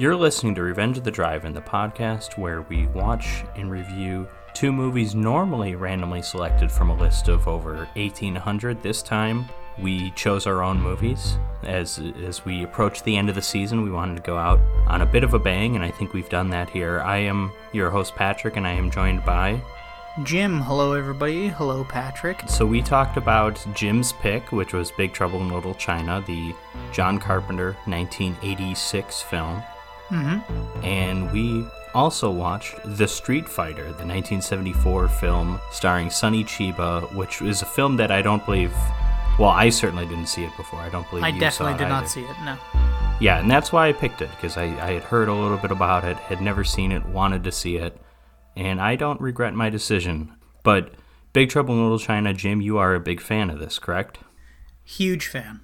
You're listening to Revenge of the Drive-In, the podcast where we watch and review two movies normally randomly selected from a list of over 1,800. This time, we chose our own movies. As as we approach the end of the season, we wanted to go out on a bit of a bang, and I think we've done that here. I am your host Patrick, and I am joined by Jim. Hello, everybody. Hello, Patrick. So we talked about Jim's pick, which was Big Trouble in Little China, the John Carpenter 1986 film. Mm-hmm. And we also watched The Street Fighter, the 1974 film starring Sonny Chiba, which is a film that I don't believe. Well, I certainly didn't see it before. I don't believe I definitely did it not see it. No. Yeah, and that's why I picked it because I, I had heard a little bit about it, had never seen it, wanted to see it, and I don't regret my decision. But Big Trouble in Little China, Jim, you are a big fan of this, correct? Huge fan.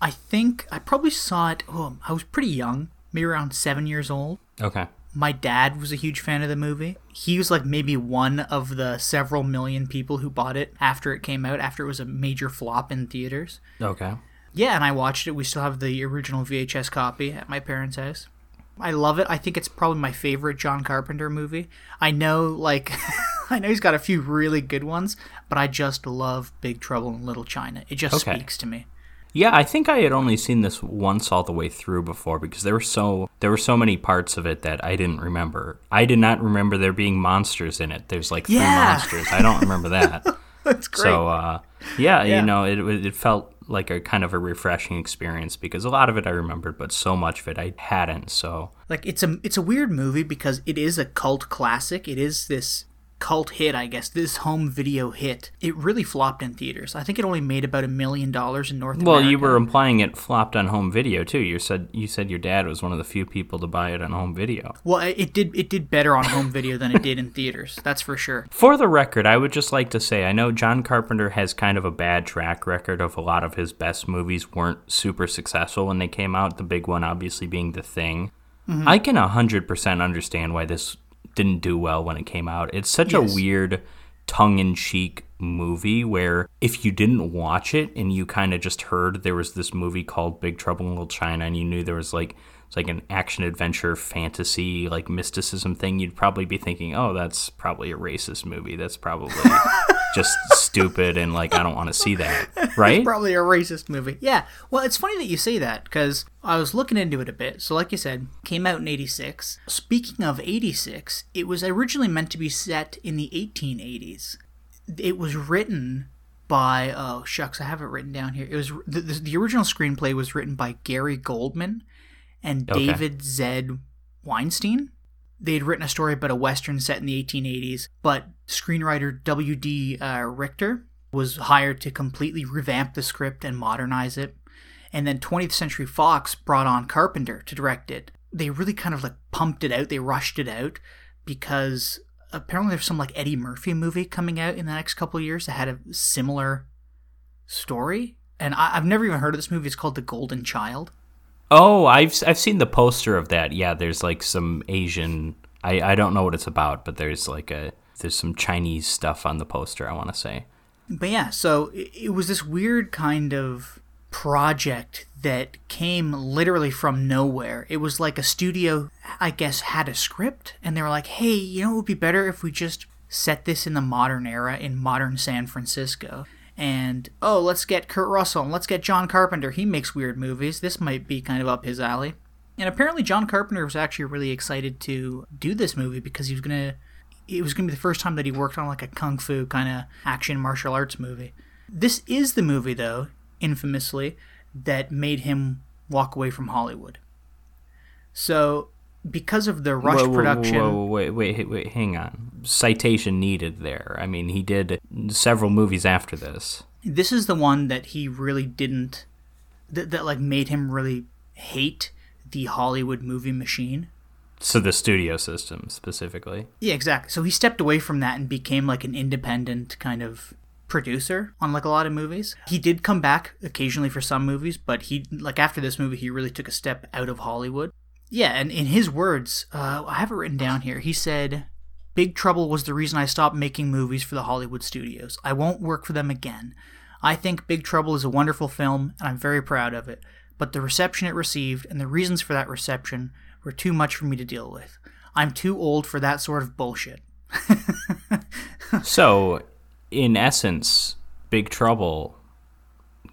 I think I probably saw it. Oh, I was pretty young, maybe around seven years old. Okay. My dad was a huge fan of the movie. He was like maybe one of the several million people who bought it after it came out, after it was a major flop in theaters. Okay. Yeah, and I watched it. We still have the original VHS copy at my parents' house. I love it. I think it's probably my favorite John Carpenter movie. I know, like, I know he's got a few really good ones, but I just love Big Trouble in Little China. It just Okay. speaks to me. Yeah, I think I had only seen this once all the way through before because there were so there were so many parts of it that I didn't remember. I did not remember there being monsters in it. There's like three Yeah. monsters. I don't remember that. That's great. so uh, yeah, Yeah. you know, it it felt like a kind of a refreshing experience because a lot of it I remembered, but so much of it I hadn't. So like, it's a it's a weird movie because it is a cult classic. It is this cult hit, I guess. This home video hit. It really flopped in theaters. I think it only made about a million dollars in North America. well, America. you were implying it flopped on home video too. You said you said your dad was one of the few people to buy it on home video. Well, it did it did better on home video than it did in theaters. That's for sure. For the record, I would just like to say I know John Carpenter has kind of a bad track record of a lot of his best movies weren't super successful when they came out. The big one, obviously, being The Thing. Mm-hmm. I can 100% understand why this didn't do well when it came out. It's such Yes. a weird, tongue in cheek movie where if you didn't watch it and you kind of just heard there was this movie called Big Trouble in Little China and you knew there was like it's like an action adventure fantasy like mysticism thing you'd probably be thinking oh that's probably a racist movie that's probably just stupid and like I don't want to see that right Probably a racist movie. Yeah. Well, it's funny that you say that because I was looking into it a bit. So, like you said, came out in 86. Speaking of 86, it was originally meant to be set in the 1880s. It was written by, oh, shucks, I have it written down here. It was the, the, the original screenplay was written by Gary Goldman and Okay. David Zed Weinstein. They had written a story about a Western set in the 1880s, but screenwriter W.D. Uh, Richter was hired to completely revamp the script and modernize it. And then 20th Century Fox brought on Carpenter to direct it. They really kind of like pumped it out, they rushed it out because apparently there's some like Eddie Murphy movie coming out in the next couple years that had a similar story. And I, I've never even heard of this movie. It's called The Golden Child. oh I've I've seen the poster of that yeah there's like some Asian I I don't know what it's about but there's like a there's some Chinese stuff on the poster I want to say But yeah, so it, was this weird kind of project that came literally from nowhere. It was like a studio, I guess, had a script, and they were like, hey, you know, it would be better if we just set this in the modern era in modern San Francisco. And oh, let's get Kurt Russell and let's get John Carpenter. He makes weird movies. This might be kind of up his alley. And apparently, John Carpenter was actually really excited to do this movie because he was gonna it was going to be the first time that he worked on like a kung fu kind of action martial arts movie. This is the movie, though, infamously, that made him walk away from Hollywood. So, because of the rush Whoa, whoa, production, Whoa, whoa, wait, wait, wait, hang on. Citation needed there. I mean, he did several movies after this. this is the one that he really didn't, that, that like made him really hate the Hollywood movie machine. So the studio system specifically. Yeah, exactly. So he stepped away from that and became like an independent kind of producer on like a lot of movies. He did come back occasionally for some movies, but he like after this movie he really took a step out of Hollywood. Yeah, and in his words, uh, I have it written down here. He said, "Big Trouble was the reason I stopped making movies for the Hollywood studios. I won't work for them again. I think Big Trouble is a wonderful film, and I'm very proud of it. But the reception it received and the reasons for that reception were too much for me to deal with. I'm too old for that sort of bullshit. So, in essence, Big Trouble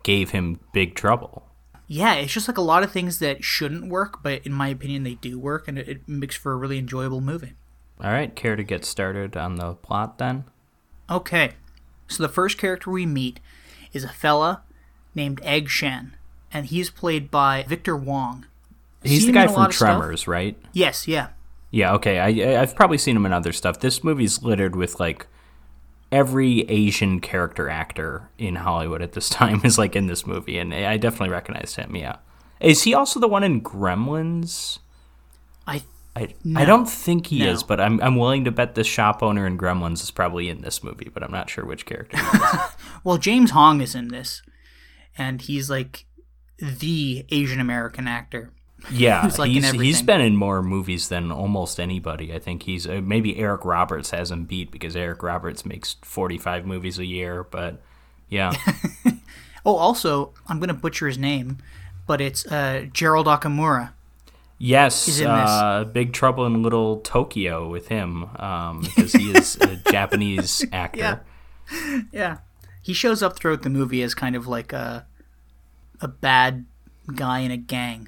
gave him big trouble. Yeah, it's just like a lot of things that shouldn't work, but in my opinion, they do work, and it, it makes for a really enjoyable movie. All right, care to get started on the plot then? Okay, so the first character we meet is a fella named Egg Shen, and he's played by Victor Wong. He's the guy from of stuff. Tremors, right? Yes, yeah. Yeah, okay. I I've probably seen him in other stuff. This movie's littered with like every Asian character actor in Hollywood at this time is like in this movie, and I definitely recognized him. Yeah, is he also the one in Gremlins? I I, No. I don't think he No. is, but I'm I'm willing to bet the shop owner in Gremlins is probably in this movie, but I'm not sure which character. well, James Hong is in this, and he's like the Asian American actor. Yeah, like, he's he's been in more movies than almost anybody. I think he's uh, maybe Eric Roberts has him beat because Eric Roberts makes 45 movies a year, but yeah. Oh, also, I'm gonna butcher his name, but it's uh, Gerald Okamura. Yes, He's in this. uh, Big Trouble in Little Tokyo with him um, because he is a Japanese actor. Yeah. Yeah, he shows up throughout the movie as kind of like a a bad guy in a gang.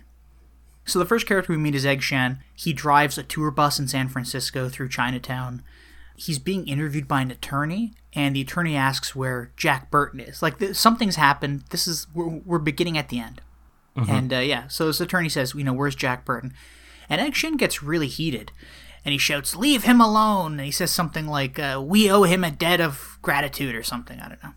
So the first character we meet is Egg Shen. He drives a tour bus in San Francisco through Chinatown. He's being interviewed by an attorney, and the attorney asks where Jack Burton is. Like th- something's happened. This is we're, we're beginning at the end. And uh, yeah, so this attorney says, you know, where's Jack Burton? And Egg Shen gets really heated, and he shouts, "Leave him alone!" And he says something like, uh, "We owe him a debt of gratitude" or something. I don't know.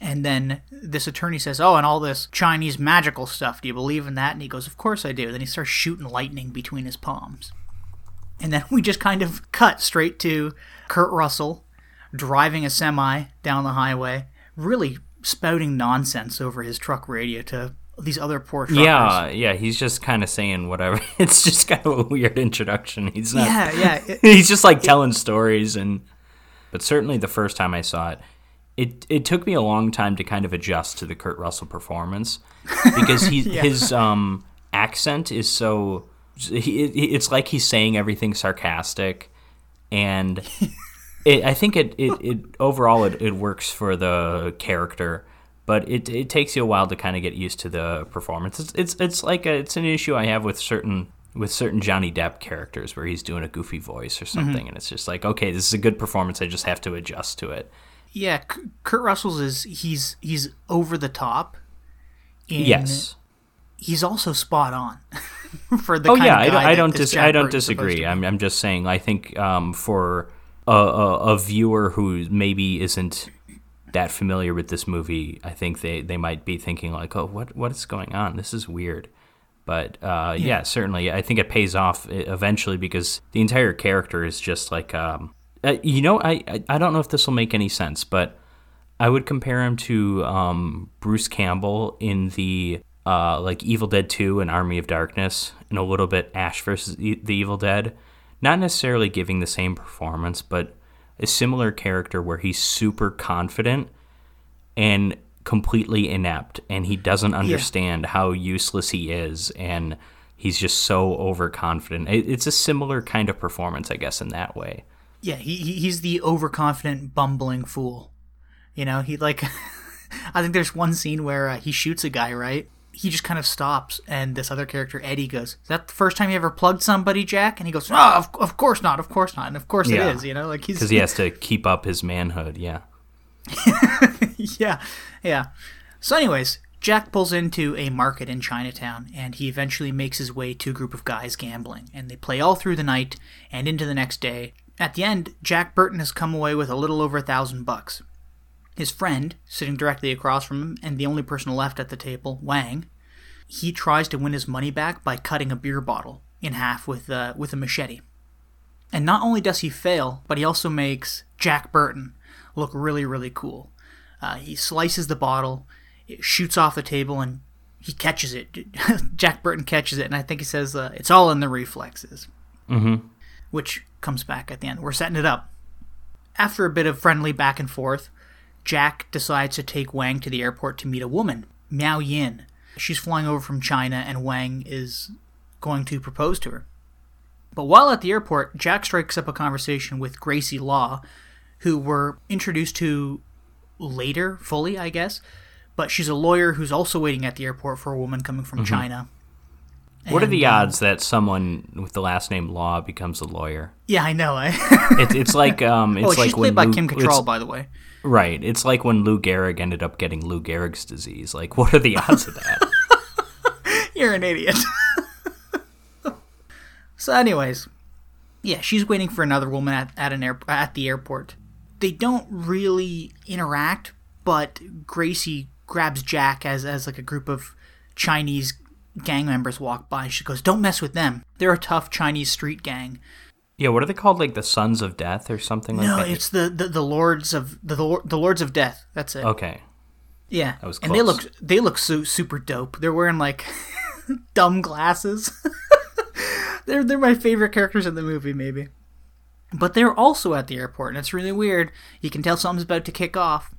And then this attorney says, "Oh, and all this Chinese magical stuff. Do you believe in that?" And he goes, "Of course I do." Then he starts shooting lightning between his palms. And then we just kind of cut straight to Kurt Russell driving a semi down the highway, really spouting nonsense over his truck radio to these other poor truckers. Yeah, yeah, he's just kind of saying whatever. It's just kind of a weird introduction. He's not. Yeah, yeah. It- he's just like telling stories and. But certainly the first time I saw it, it it took me a long time to kind of adjust to the Kurt Russell performance because he his um accent is so. He, it, it's like he's saying everything sarcastic, and it, I think it, it, it overall it, it works for the character, but it, it takes you a while to kind of get used to the performance. It's it's, it's like a, it's an issue I have with certain with certain Johnny Depp characters where he's doing a goofy voice or something, and it's just like okay, this is a good performance. I just have to adjust to it. Yeah, Kurt Russell's is he's he's over the top. yes. he's also spot on for the Oh kind yeah, of I, I don't dis- I don't Burton's supposed to disagree. I'm I'm just saying I think um, for a, a, a viewer who maybe isn't that familiar with this movie, I think they, they might be thinking like, oh, what what is going on? This is weird. But uh, yeah. certainly, I think it pays off e- eventually because the entire character is just like, um, uh, you know, I, I I don't know if this will make any sense, but I would compare him to um, Bruce Campbell in the uh, like Evil Dead 2 and Army of Darkness, and a little bit Ash versus E- the Evil Dead. Not necessarily giving the same performance, but a similar character where he's super confident and completely inept, and he doesn't understand how useless he is, and he's just so overconfident. It, it's a similar kind of performance, I guess, in that way. Yeah, he, he he's the overconfident, bumbling fool. You know, he like. I think there's one scene where uh, he shoots a guy, right? He just kind of stops, and this other character, Eddie, goes, "Is that the first time you ever plugged somebody, Jack?" And he goes, "Oh, of, of course not, of course not, and of course Yeah. it is." You know, like he's Because he has to keep up his manhood, yeah. yeah, yeah. So, anyways, Jack pulls into a market in Chinatown, and he eventually makes his way to a group of guys gambling, and they play all through the night and into the next day. At the end, Jack Burton has come away with a little over a thousand bucks. His friend, sitting directly across from him, and the only person left at the table, Wang, he tries to win his money back by cutting a beer bottle in half with uh, with a machete. And not only does he fail, but he also makes Jack Burton look really, really cool. Uh, he slices the bottle, it shoots off the table, and he catches it. Jack Burton catches it, and I think he says, uh, "It's all in the reflexes," Mm-hmm. which comes back at the end. We're setting it up. After a bit of friendly back and forth, Jack decides to take Wang to the airport to meet a woman, Miao Yin. She's flying over from China, and Wang is going to propose to her. But while at the airport, Jack strikes up a conversation with Gracie Law, who we're introduced to later, fully, I guess. But she's a lawyer who's also waiting at the airport for a woman coming from mm-hmm. China. What are the um, odds that someone with the last name Law becomes a lawyer? Yeah, I know. Eh? It's it's like um it's oh, like she's played by Lou, Kim Cattrall, by the way. Right. It's like when Lou Gehrig ended up getting Lou Gehrig's disease. Like, what are the odds of that? You're an idiot. so, anyways, yeah, she's waiting for another woman at, at an air, at the airport. They don't really interact, but Gracie grabs Jack as as like a group of Chinese gang members walk by. She goes, "Don't mess with them. They're a tough Chinese street gang." yeah, what are they called? Like the Sons of Death or something like No, that? it's the, the the lords of the the, lords of death. That's it. okay. Yeah, That was and they look they look so super dope. They're wearing like dumb glasses. they're they're my favorite characters in the movie, maybe. But they're also at the airport, and it's really weird. You can tell something's about to kick off.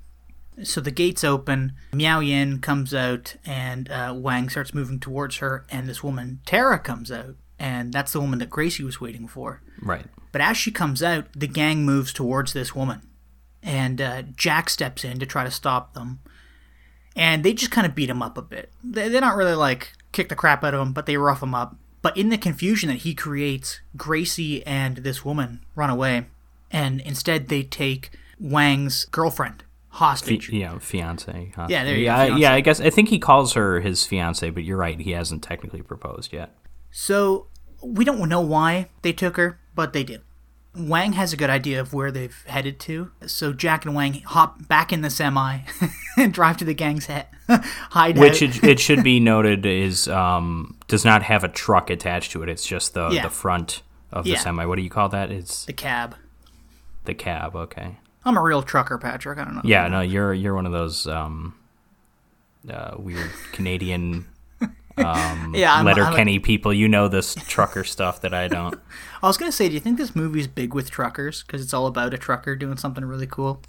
So the gates open. Miao Yin comes out, and uh, Wang starts moving towards her, and this woman Tara comes out, and that's the woman that Gracie was waiting for. Right. But as she comes out, the gang moves towards this woman. And uh, Jack steps in to try to stop them. And they just kind of beat him up a bit. They, they don't really like kick the crap out of him, but they rough him up. But in the confusion that he creates, Gracie and this woman run away. And instead, they take Wang's girlfriend hostage. Yeah, fiance. huh? Yeah, there you go, yeah, I- yeah. I guess I think he calls her his fiance, but you're right. He hasn't technically proposed yet. So we don't know why they took her, but they did. Wang has a good idea of where they've headed to, so Jack and Wang hop back in the semi and drive to the gang's head hideout. Which it, it should be noted is um, does not have a truck attached to it. It's just the Yeah. the front of the Yeah. semi. What do you call that? It's the cab. the cab. Okay. I'm a real trucker, Patrick. I don't know. Yeah. No, you're you're one of those um, uh, weird Canadian yeah. I'm, letter I'm a- Kenny people. You know this trucker stuff that I don't. I was gonna say, do you think this movie's big with truckers because it's all about a trucker doing something really cool?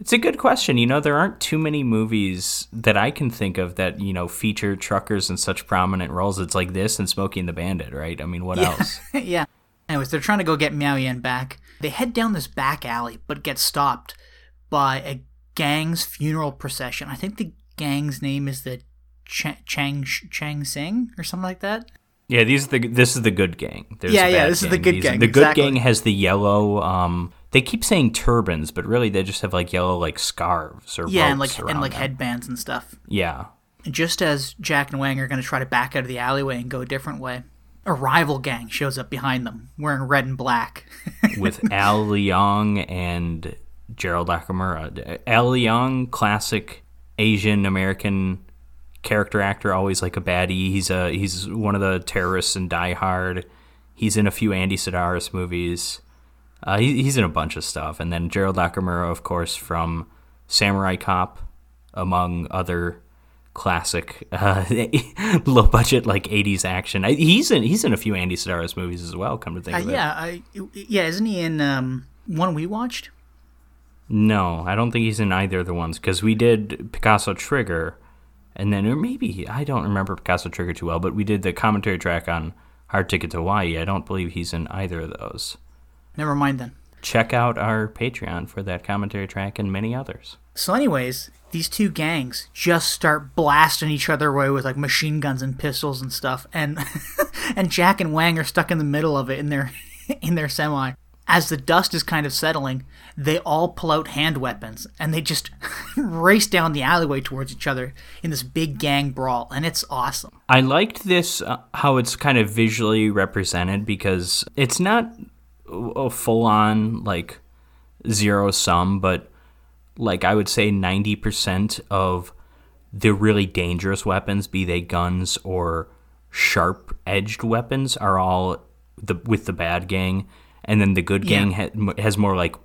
It's a good question. You know, there aren't too many movies that I can think of that, you know, feature truckers in such prominent roles. It's like this and Smokey and the Bandit, right? I mean, what else? yeah. Anyways, they're trying to go get Miao Yin back. They head down this back alley, but get stopped by a gang's funeral procession. I think the gang's name is the Ch- Chang Chang Sing or something like that. Yeah, these are the this is the good gang. There's Yeah, yeah, this is the good These- gang, The good exactly. gang has the yellow. Um, they keep saying turbans, but really they just have like yellow like scarves or Yeah, and like and like them. headbands and stuff. Yeah, Just as Jack and Wang are going to try to back out of the alleyway and go a different way, a rival gang shows up behind them, wearing red and black. with Al Leong and Gerald Nakamura. Al Leong, classic Asian American character actor, always like a baddie. He's a he's one of the terrorists in Die Hard. He's in a few Andy Sidaris movies. Uh, he, he's in a bunch of stuff. And then Gerald Nakamura, of course, from Samurai Cop, among other classic uh, low budget like 80s action. I, he's in he's in a few Andy Sidaris movies as well. Come to think Uh, of it. yeah, I, yeah, isn't he in um, one we watched? No, I don't think he's in either of the ones because we did Picasso Trigger, and then or maybe I don't remember Picasso Trigger too well, but we did the commentary track on Hard Ticket to Hawaii. I don't believe he's in either of those. Never mind then. Check out our Patreon for that commentary track and many others. So, anyways, these two gangs just start blasting each other away with like machine guns and pistols and stuff, and and Jack and Wang are stuck in the middle of it in their in their semi. As the dust is kind of settling, they all pull out hand weapons and they just race down the alleyway towards each other in this big gang brawl, and it's awesome. I liked this uh, how it's kind of visually represented because it's not a full on like zero sum, but like I would say 90% of the really dangerous weapons, be they guns or sharp edged weapons, are all the with the bad gang, and then the good gang Yeah. ha- has more like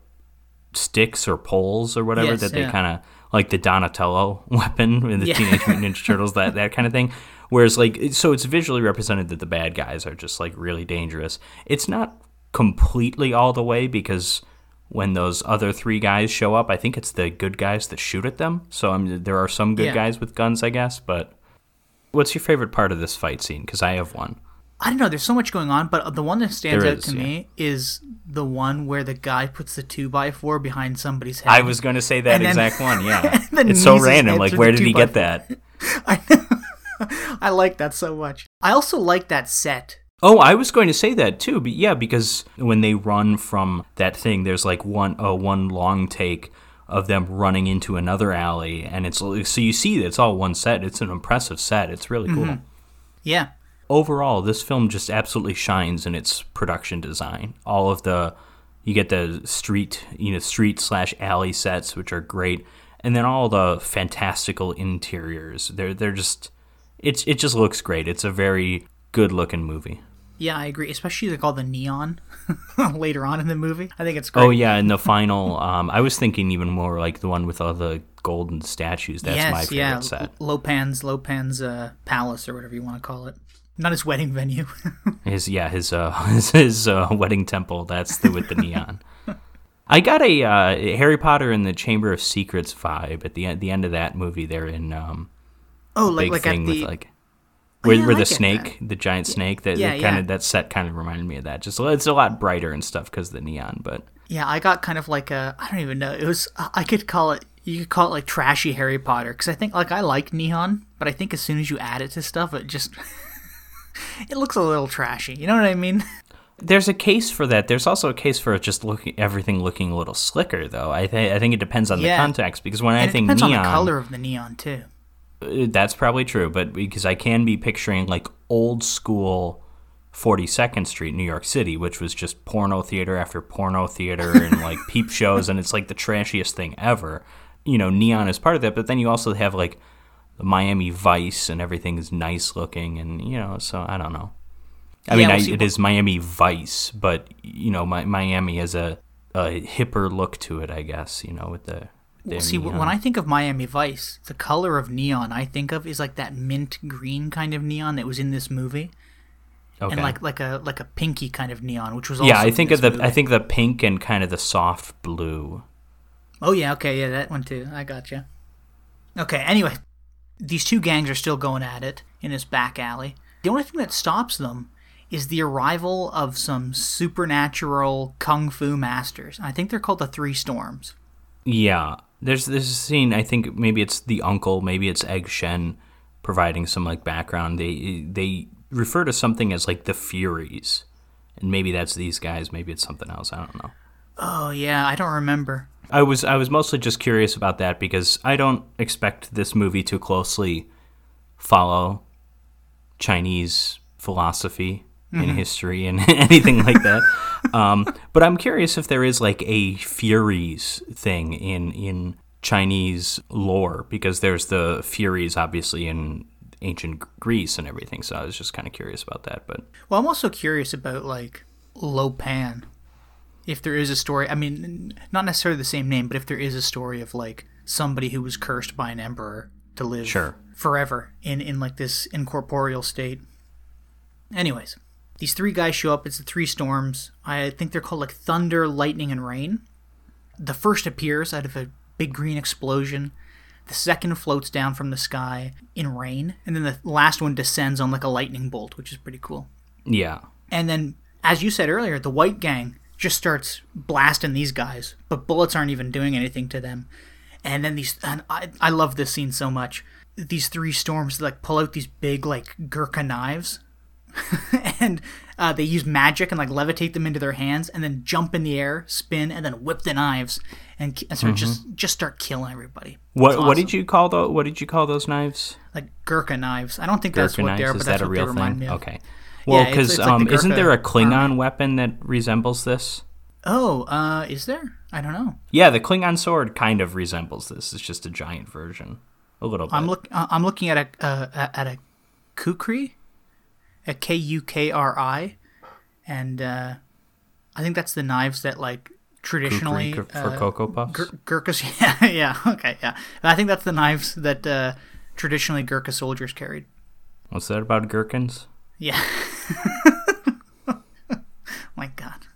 sticks or poles or whatever Yes, that they yeah. kind of like the Donatello weapon in the Yeah. Teenage Mutant Ninja Turtles, that that kind of thing. Whereas like so it's visually represented that the bad guys are just like really dangerous. It's not completely all the way because when those other three guys show up, I think it's the good guys that shoot at them. So I mean, there are some good Yeah. guys with guns, I guess. But what's your favorite part of this fight scene? Because I have one. I don't know. There's so much going on, but the one that stands There out is, to yeah. me is the one where the guy puts the two by four behind somebody's head. I was going to say that And then- exact one. Yeah, it's so random. Like, where did he get that? I. I like that so much. I also like that set. Oh, I was going to say that too. But yeah, because when they run from that thing, there's like one oh one long take of them running into another alley, and it's so you see it's all one set. It's an impressive set. It's really cool. Mm-hmm. Yeah. Overall, this film just absolutely shines in its production design. All of the you get the street, you know, street slash alley sets, which are great, and then all the fantastical interiors. They're they're just it's it just looks great. It's a very good looking movie. Yeah, I agree. Especially like all the neon later on in the movie. I think it's great. Oh yeah, in the final. Um, I was thinking even more like the one with all the golden statues. That's yes, my favorite yeah. set. Lopan's Lopan's uh, palace or whatever you want to call it. Not his wedding venue. His yeah, his uh, his, his uh, wedding temple. That's the with the neon. I got a uh, Harry Potter and the Chamber of Secrets vibe at the end. The end of that movie, they're in um, oh, like like at the with like where, yeah, where I the snake, the giant snake. That Yeah, kind of that set kind of reminded me of that. Just it's a lot brighter and stuff because of the neon. But Yeah, I got kind of like a I don't even know. It was I could call it you could call it like trashy Harry Potter because I think like I like neon, but I think as soon as you add it to stuff, it just it looks a little trashy. You know what I mean? There's a case for that. There's also a case for it just looking everything looking a little slicker, though. I think I think it depends on Yeah. the context because when I And it think neon, color of the neon too. That's probably true. But because I can be picturing like old school 42nd Street, New York City, which was just porno theater after porno theater and like peep shows, and it's like the trashiest thing ever. You know, neon is part of that, but then you also have like the Miami Vice, and everything is nice looking, and you know, so I don't know. I Yeah, mean, well, I, it is Miami Vice, but you know, my, Miami has a, a hipper look to it, I guess. You know, with the. Well, see, neon. when I think of Miami Vice, the color of neon I think of is like that mint green kind of neon that was in this movie, okay. and like like a like a pinky kind of neon, which was also yeah, I in think of the movie. I think the pink and kind of the soft blue. Oh yeah, okay, yeah, that one too. I got gotcha. Okay, anyway, these two gangs are still going at it in this back alley. The only thing that stops them is the arrival of some supernatural kung fu masters. I think they're called the Three Storms. Yeah, there's this scene. I think maybe it's the uncle, maybe it's Egg Shen, providing some like background. They they refer to something as like the Furies, and maybe that's these guys. Maybe it's something else. I don't know. Oh yeah, I don't remember. I was I was mostly just curious about that because I don't expect this movie to closely follow Chinese philosophy and history and anything like that. Um, but I'm curious if there is like a Furies thing in in Chinese lore because there's the Furies obviously in ancient Greece and everything. So I was just kind of curious about that. But Well, I'm also curious about like Lo Pan. If there is a story, I mean, not necessarily the same name, but if there is a story of like somebody who was cursed by an emperor to live Sure. forever in in like this incorporeal state. Anyways, these three guys show up. It's the three storms. I think they're called like thunder, lightning, and rain. The first appears out of a big green explosion. The second floats down from the sky in rain, and then the last one descends on like a lightning bolt, which is pretty cool. yeah, And then, as you said earlier, the white gang just starts blasting these guys, but bullets aren't even doing anything to them. And then these, and I, I love this scene so much. These three storms like pull out these big like Gurkha knives, and uh, they use magic and like levitate them into their hands, and then jump in the air, spin, and then whip the knives, and, and sort of just just start killing everybody. what It's what did you call those? What did you call those knives? like Gurkha knives? I don't think that's Gurkha what they are, knives? but Is that's that a what they real remind thing? me of. Okay. Well, because it's like um, isn't there a Klingon army. weapon that resembles this? Oh, uh, is there? I don't know. Yeah, the Klingon sword kind of resembles this. It's just a giant version, a little bit. I'm look. uh, I'm looking at a uh, at a kukri, a K U K R I, and uh, I think that's the knives that like traditionally Kukri for uh, Cocoa Puffs. Gur- Gurkhas. Yeah, yeah, okay, yeah. I think that's the knives that uh, traditionally Gurkha soldiers carried. What's that about gherkins? Yeah. My God.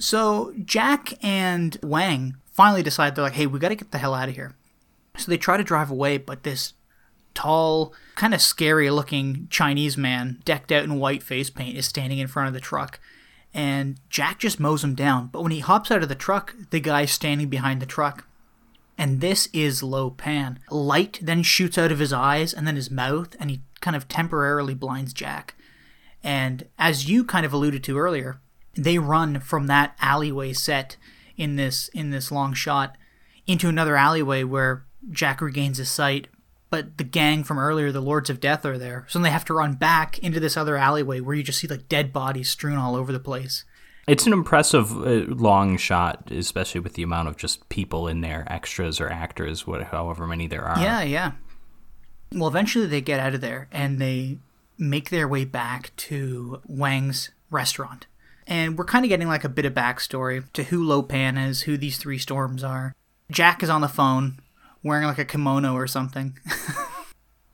So Jack and Wang finally decide they're like, hey, we got to get the hell out of here. So they try to drive away, but this tall, kind of scary looking Chinese man, decked out in white face paint, is standing in front of the truck. And Jack just mows him down. But when he hops out of the truck, the guy's standing behind the truck. And this is Lo Pan. Light then shoots out of his eyes and then his mouth, and he kind of temporarily blinds Jack. And as you kind of alluded to earlier, they run from that alleyway set in this in this long shot into another alleyway where Jack regains his sight, but the gang from earlier, the Lords of Death, are there. So then they have to run back into this other alleyway where you just see like dead bodies strewn all over the place. It's an impressive uh, long shot, especially with the amount of just people in there, extras or actors, what, however many there are. Yeah, yeah. Well, eventually they get out of there and they make their way back to Wang's restaurant. And we're kind of getting like a bit of backstory to who Lo Pan is, who these three storms are. Jack is on the phone wearing like a kimono or something.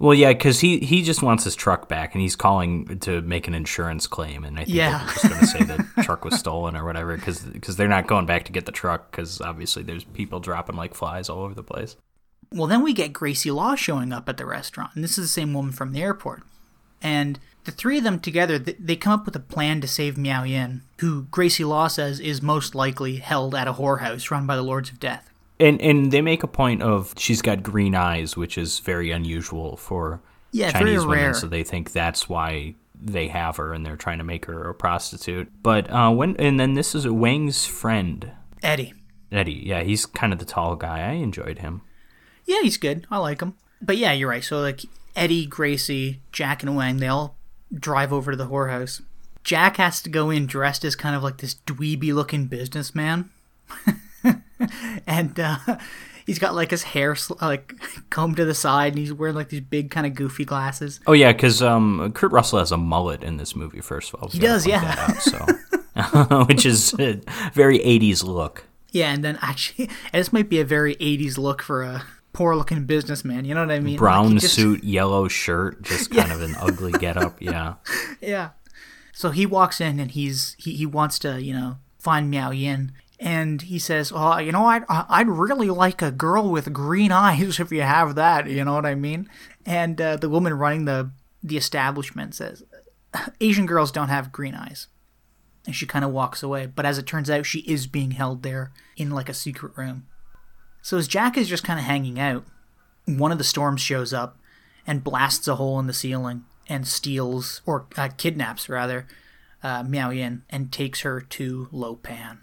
Well, yeah, because he, he just wants his truck back, and he's calling to make an insurance claim, and I think Yeah. they're just going to say the truck was stolen or whatever, because because they're not going back to get the truck, because obviously there's people dropping like flies all over the place. Well, then we get Gracie Law showing up at the restaurant, and this is the same woman from the airport. And the three of them together, they come up with a plan to save Miao Yin, who Gracie Law says is most likely held at a whorehouse run by the Lords of Death. And and they make a point of she's got green eyes, which is very unusual for Yeah, Chinese women, rare. so they think that's why they have her, and they're trying to make her a prostitute. But uh, when and then this is Wang's friend Eddie. Eddie. Yeah, he's kind of the tall guy. I enjoyed him. Yeah, he's good. I like him. But yeah, you're right. So like Eddie, Gracie, Jack, and Wang, they all drive over to the whorehouse. Jack has to go in dressed as kind of like this dweeby looking businessman. and uh, he's got like his hair like combed to the side and he's wearing like these big kind of goofy glasses. Oh yeah, because um, Kurt Russell has a mullet in this movie. First of all, he does, yeah. Out, so, which is a very '80s look. Yeah, and then actually, and this might be a very 80s look for a poor looking businessman. You know what I mean? Brown he just- suit, yellow shirt, just kind of an ugly getup. Yeah. Yeah. So he walks in and he's he, he wants to you know find Miao Yin and he says, "Oh, you know, I'd I'd really like a girl with green eyes if you have that. You know what I mean?" And uh, the woman running the the establishment says, "Asian girls don't have green eyes." And she kind of walks away. But as it turns out, she is being held there in like a secret room. So as Jack is just kind of hanging out, one of the storms shows up and blasts a hole in the ceiling and steals or uh, kidnaps rather uh, Miao Yin and takes her to Lo Pan.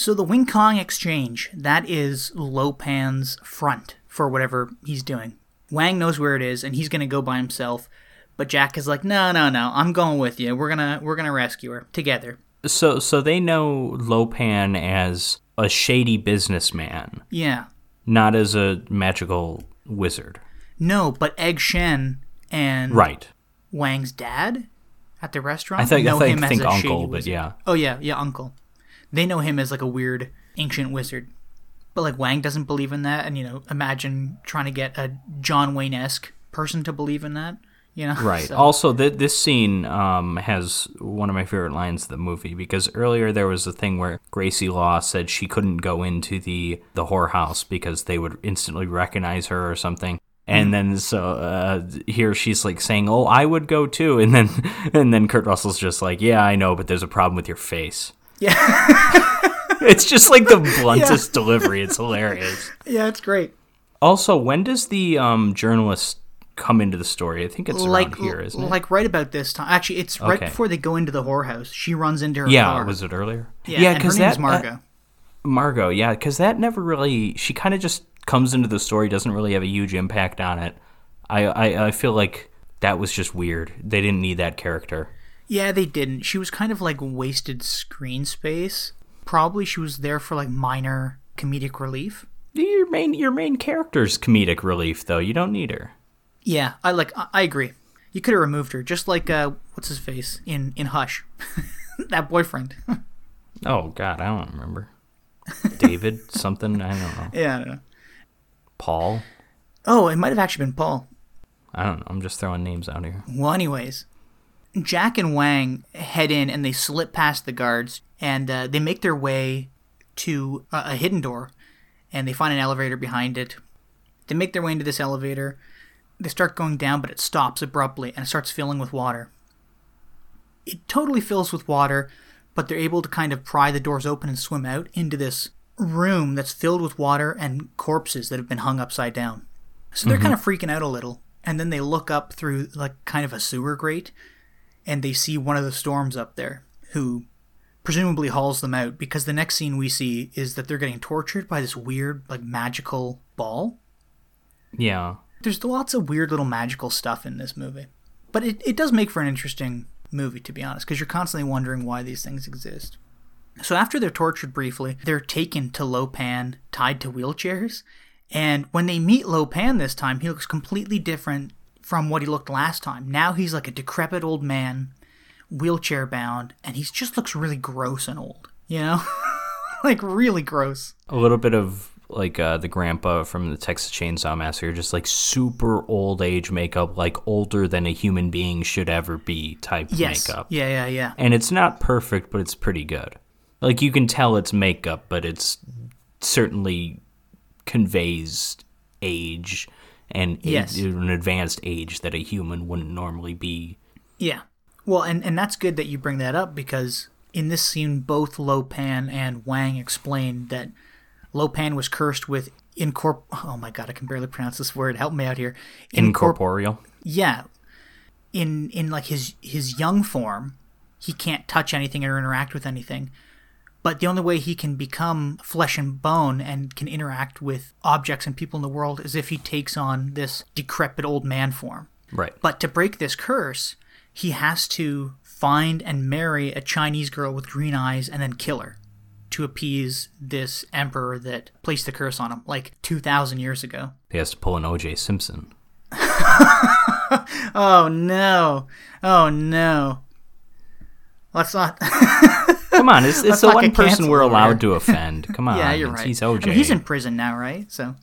So the Wing Kong exchange that is Lo Pan's front for whatever he's doing. Wang knows where it is and he's gonna go by himself, but Jack is like, no, no, no, I'm going with you. We're gonna we're gonna rescue her together. So so they know Lopan as a shady businessman, Yeah. not as a magical wizard. No, but Egg Shen and Right. Wang's dad at the restaurant I think I think, him as think a uncle, shady but wizard. yeah. Oh yeah, yeah, uncle. They know him as like a weird ancient wizard. But like Wang doesn't believe in that and you know, imagine trying to get a John Wayne esque person to believe in that. You know? Right. So- Also, th- this scene um, has one of my favorite lines of the movie because earlier there was a thing where Gracie Law said she couldn't go into the the whorehouse because they would instantly recognize her or something. And then so uh, here she's like saying, "Oh, I would go too," and then and then Kurt Russell's just like, "Yeah, I know, but there's a problem with your face." Yeah. It's just like the bluntest delivery. It's hilarious. yeah, it's great. Also, when does the um, journalist come into the story? I think it's like around here, isn't it? like right about this time. Actually, it's right Okay. before they go into the whorehouse. She runs into her yeah, car. was it earlier? yeah, and her that Margot. Margot, yeah, because that never really. She kind of just comes into the story, doesn't really have a huge impact on it. I, I, I feel like that was just weird. They didn't need that character. Yeah, they didn't. She was kind of like wasted screen space. Probably she was there for like minor comedic relief. Your main your main character's comedic relief, though. You don't need her. Yeah, I like. I, I agree. You could have removed her, just like uh, what's his face in in Hush, that boyfriend. Oh God, I don't remember. David something I don't know. yeah. I don't know. Paul. Oh, it might have actually been Paul. I don't know. I'm just throwing names out here. Well, anyways, Jack and Wang head in and they slip past the guards and uh, they make their way to a, a hidden door and they find an elevator behind it. They make their way into this elevator They start going down, but it stops abruptly and it starts filling with water. It totally fills with water, but they're able to kind of pry the doors open and swim out into this room that's filled with water and corpses that have been hung upside down. So they're kind of freaking out a little, and then they look up through like kind of a sewer grate, and they see one of the storms up there, who presumably hauls them out because the next scene we see is that they're getting tortured by this weird like magical ball. Yeah. There's lots of weird little magical stuff in this movie, but it, it does make for an interesting movie to be honest because you're constantly wondering why these things exist. So after they're tortured briefly, they're taken to Lopan tied to wheelchairs. And when they meet Lopan this time, he looks completely different from what he looked last time. Now he's like a decrepit old man, wheelchair bound, and he just looks really gross and old. You know, like really gross. A little bit of like uh, the grandpa from the Texas Chainsaw Massacre, just like super old age makeup, like older than a human being should ever be type Yes. makeup. Yeah, yeah, yeah. And it's not perfect, but it's pretty good. Like you can tell it's makeup, but it's certainly conveys age and a- Yes. an advanced age that a human wouldn't normally be. Yeah. Well, and, and that's good that you bring that up because in this scene, both Lo Pan and Wang explained that Lo Pan was cursed with incorp. Oh my god, I can barely pronounce this word. Help me out here. Incorp- Incorporeal. yeah. In in like his his young form, he can't touch anything or interact with anything. But the only way he can become flesh and bone and can interact with objects and people in the world is if he takes on this decrepit old man form. Right. But to break this curse, he has to find and marry a Chinese girl with green eyes and then kill her to appease this emperor that placed the curse on him like 2,000 years ago. He has to pull an O.J. Simpson. Oh no. Oh no. Let's not. Come on, it's, it's the one person we're allowed to offend. Come on, yeah, you're right. He's I OJ. mean, he's in prison now, right? So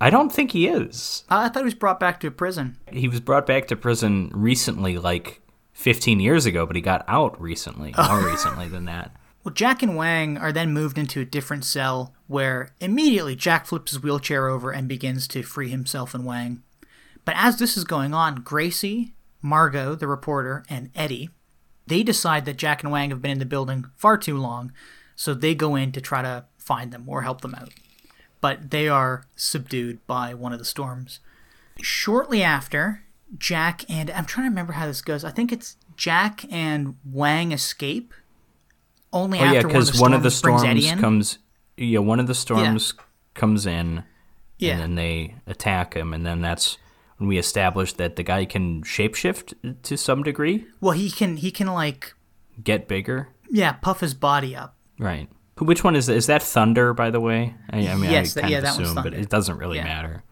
I don't think he is. I I thought he was brought back to prison. He was brought back to prison recently, like 15 years ago, but he got out recently, more recently than that. Well, Jack and Wang are then moved into a different cell where immediately Jack flips his wheelchair over and begins to free himself and Wang. But as this is going on, Gracie, Margot, the reporter, and Eddie, they decide that Jack and Wang have been in the building far too long, so they go in to try to find them or help them out. But they are subdued by one of the storms. Shortly after, Jack and I'm trying to remember how this goes. I think it's Jack and Wang escape. Only Oh yeah, after because one of the brings Eddie storms comes. Yeah, one of the storms comes in, Yeah. and then they attack him, and then that's when we establish that the guy can shapeshift to some degree, Well, he can he can like get bigger. yeah puff his body up. Right. Which one is is that Thunder? By the way, I, I mean, Yes, I that- kind yeah, of that assume, but it doesn't really Yeah. matter.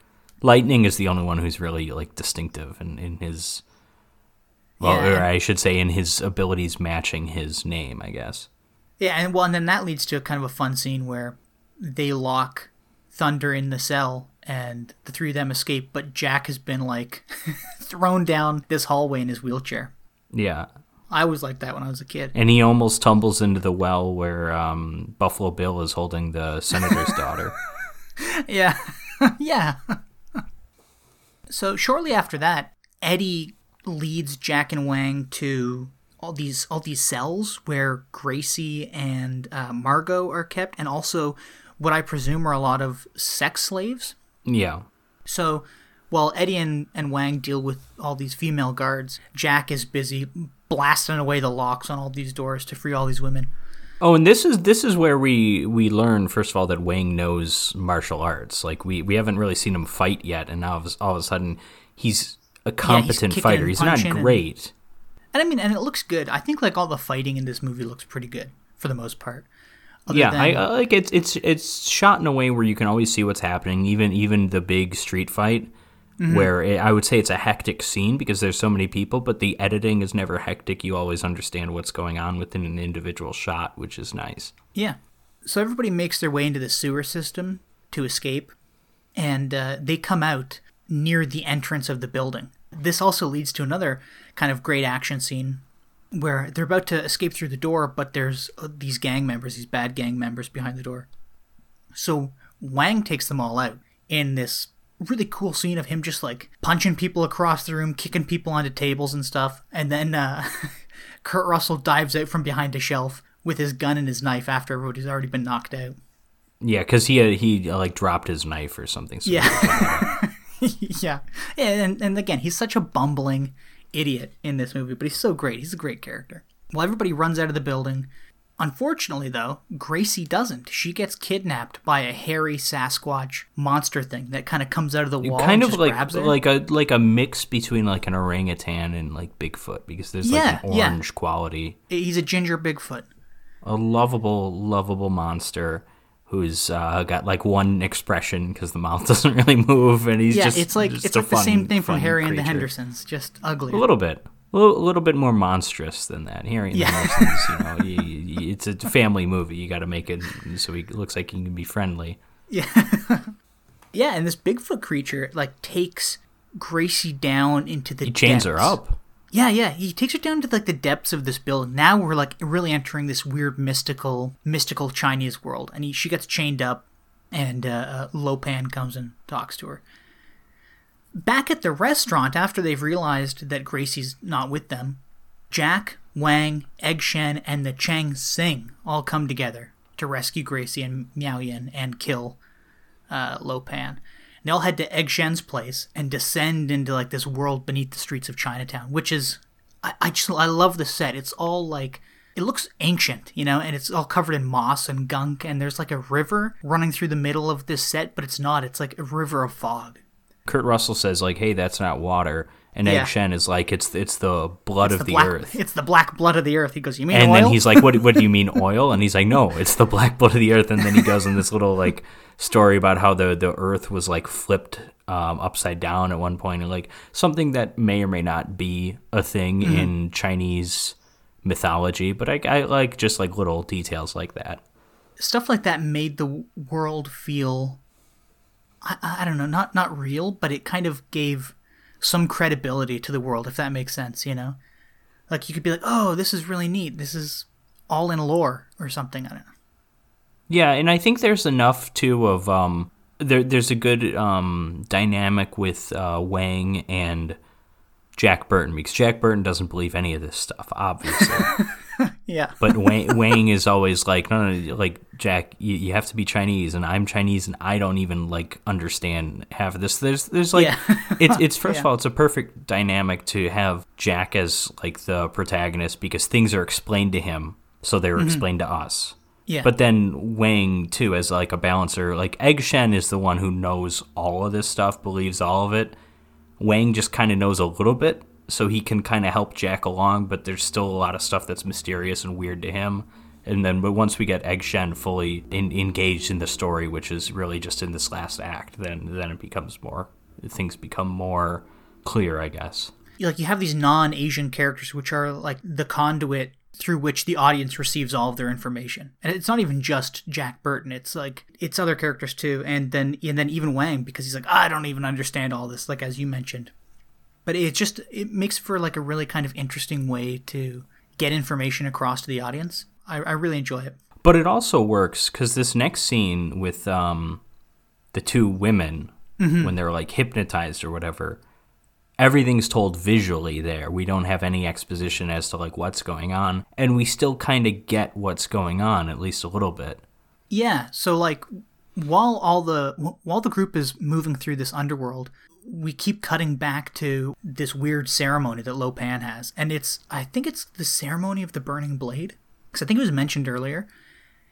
Lightning is the only one who's really like distinctive in, in his. Well, Yeah. or I should say, in his abilities matching his name, I guess. Yeah, and well, and then that leads to a kind of a fun scene where they lock Thunder in the cell, and the three of them escape. But Jack has been like thrown down this hallway in his wheelchair. Yeah, I was like that when I was a kid. and he almost tumbles into the well where um, Buffalo Bill is holding the senator's daughter. Yeah, yeah. so shortly after that, Eddie leads Jack and Wang to all these all these cells where Gracie and uh, Margot are kept, and also what I presume are a lot of sex slaves. Yeah, So while Eddie and, and Wang deal with all these female guards, Jack is busy blasting away the locks on all these doors to free all these women. Oh, and this is this is where we we learn first of all that Wang knows martial arts. Like we we haven't really seen him fight yet, and now all of a- all of a sudden he's a competent kicking fighter. He's not punching and- great. And I mean, and it looks good. I think like all the fighting in this movie looks pretty good for the most part. Yeah, than- I, I like it's it's it's shot in a way where you can always see what's happening. Even even the big street fight, Mm-hmm. where it, I would say it's a hectic scene because there's so many people, but the editing is never hectic. You always understand what's going on within an individual shot, which is nice. Yeah. So everybody makes their way into the sewer system to escape, and uh, they come out near the entrance of the building. This also leads to another kind of great action scene where they're about to escape through the door, but there's uh, these gang members, these bad gang members behind the door. So Wang takes them all out in this really cool scene of him just like punching people across the room, kicking people onto tables and stuff. And then uh, Kurt Russell dives out from behind a shelf with his gun and his knife after everybody's already been knocked out. Yeah, because he had, he uh, like dropped his knife or something. So Yeah. yeah. And, and again, he's such a bumbling idiot in this movie, but he's so great. He's a great character. Well, everybody runs out of the building. Unfortunately, though, Gracie doesn't. She gets kidnapped by a hairy Sasquatch monster thing that kind of comes out of the wall. kind and of like like a like a mix between like an orangutan and like Bigfoot because there's Yeah, like an yeah. orange quality. He's a ginger Bigfoot. A lovable, lovable monster who's uh, got like one expression because the mouth doesn't really move and he's Yeah, just it's like just it's like the same thing from fun Harry and the. Hendersons, just ugly. A little bit. A little, a little bit more monstrous than that. Harry and Yeah. the Hendersons, you know, you, you, it's a family movie. You got to make it so he looks like he can be friendly. Yeah, yeah, and this Bigfoot creature like takes Gracie down into the. He chains her up. Yeah, yeah. He takes her down to like the depths of this building. Now we're like really entering this weird mystical, mystical Chinese world, and he, she gets chained up, and uh, uh, Lopan comes and talks to her. Back at the restaurant, after they've realized that Gracie's not with them, Jack, Wang, Egg Shen, and the Chang Sing all come together to rescue Gracie and Miao Yin and kill uh, Lopan. They all head to Egg Shen's place and descend into like this world beneath the streets of Chinatown, which is I, I just I love the set. It's all like it looks ancient, you know, and it's all covered in moss and gunk, and there's like a river running through the middle of this set, but it's not. It's like a river of fog. Kurt Russell says like, "Hey, that's not water," and Yeah. Egg Shen is like, "It's it's the blood of The the, black, earth." It's the black blood of the earth. He goes, "You mean And oil?" then he's like, "What? What do you mean oil?" And he's like, "No, it's the black blood of the earth." And then he goes in this little like story about how the the earth was like flipped um, upside down at one point, and like something that may or may not be a thing Mm-hmm. in Chinese mythology. But I, I like just like little details like that. stuff like that made the world feel I, I don't know not not real but it kind of gave some credibility to the world if that makes sense you know like you could be like oh this is really neat this is all in lore or something i don't know Yeah, and I think there's enough too of um there there's a good um dynamic with uh Wang and Jack Burton because Jack Burton doesn't believe any of this stuff, obviously. yeah but Wang, Wang is always like, no, no, like Jack, you, you have to be Chinese, and I'm Chinese, and I don't even like understand half of this. There's, there's like, Yeah. it's, it's first of all, it's a perfect dynamic to have Jack as like the protagonist because things are explained to him, so they were explained to us. Yeah But then Wang too, as like a balancer, like Egg Shen is the one who knows all of this stuff, believes all of it. Wang just kind of knows a little bit, so he can kind of help Jack along. But there's still a lot of stuff that's mysterious and weird to him. And then, but once we get Egg Shen fully in, engaged in the story, which is really just in this last act, then then it becomes more things become more clear, I guess. like you have these non-asian characters which are like the conduit through which the audience receives all of their information. And it's not even just jack burton. It's like it's other characters too. And then and then even wang because he's like i don't even understand all this like as you mentioned. But it just it makes for like a really kind of interesting way to get information across to the audience. I, I really enjoy it. But it also works because this next scene with um, the two women when they're like hypnotized or whatever, everything's told visually there. We don't have any exposition as to like what's going on, and we still kind of get what's going on at least a little bit. Yeah, so like while all the while the group is moving through this underworld, we keep cutting back to this weird ceremony that Lopan has, and it's I think it's the ceremony of the burning blade because I think it was mentioned earlier.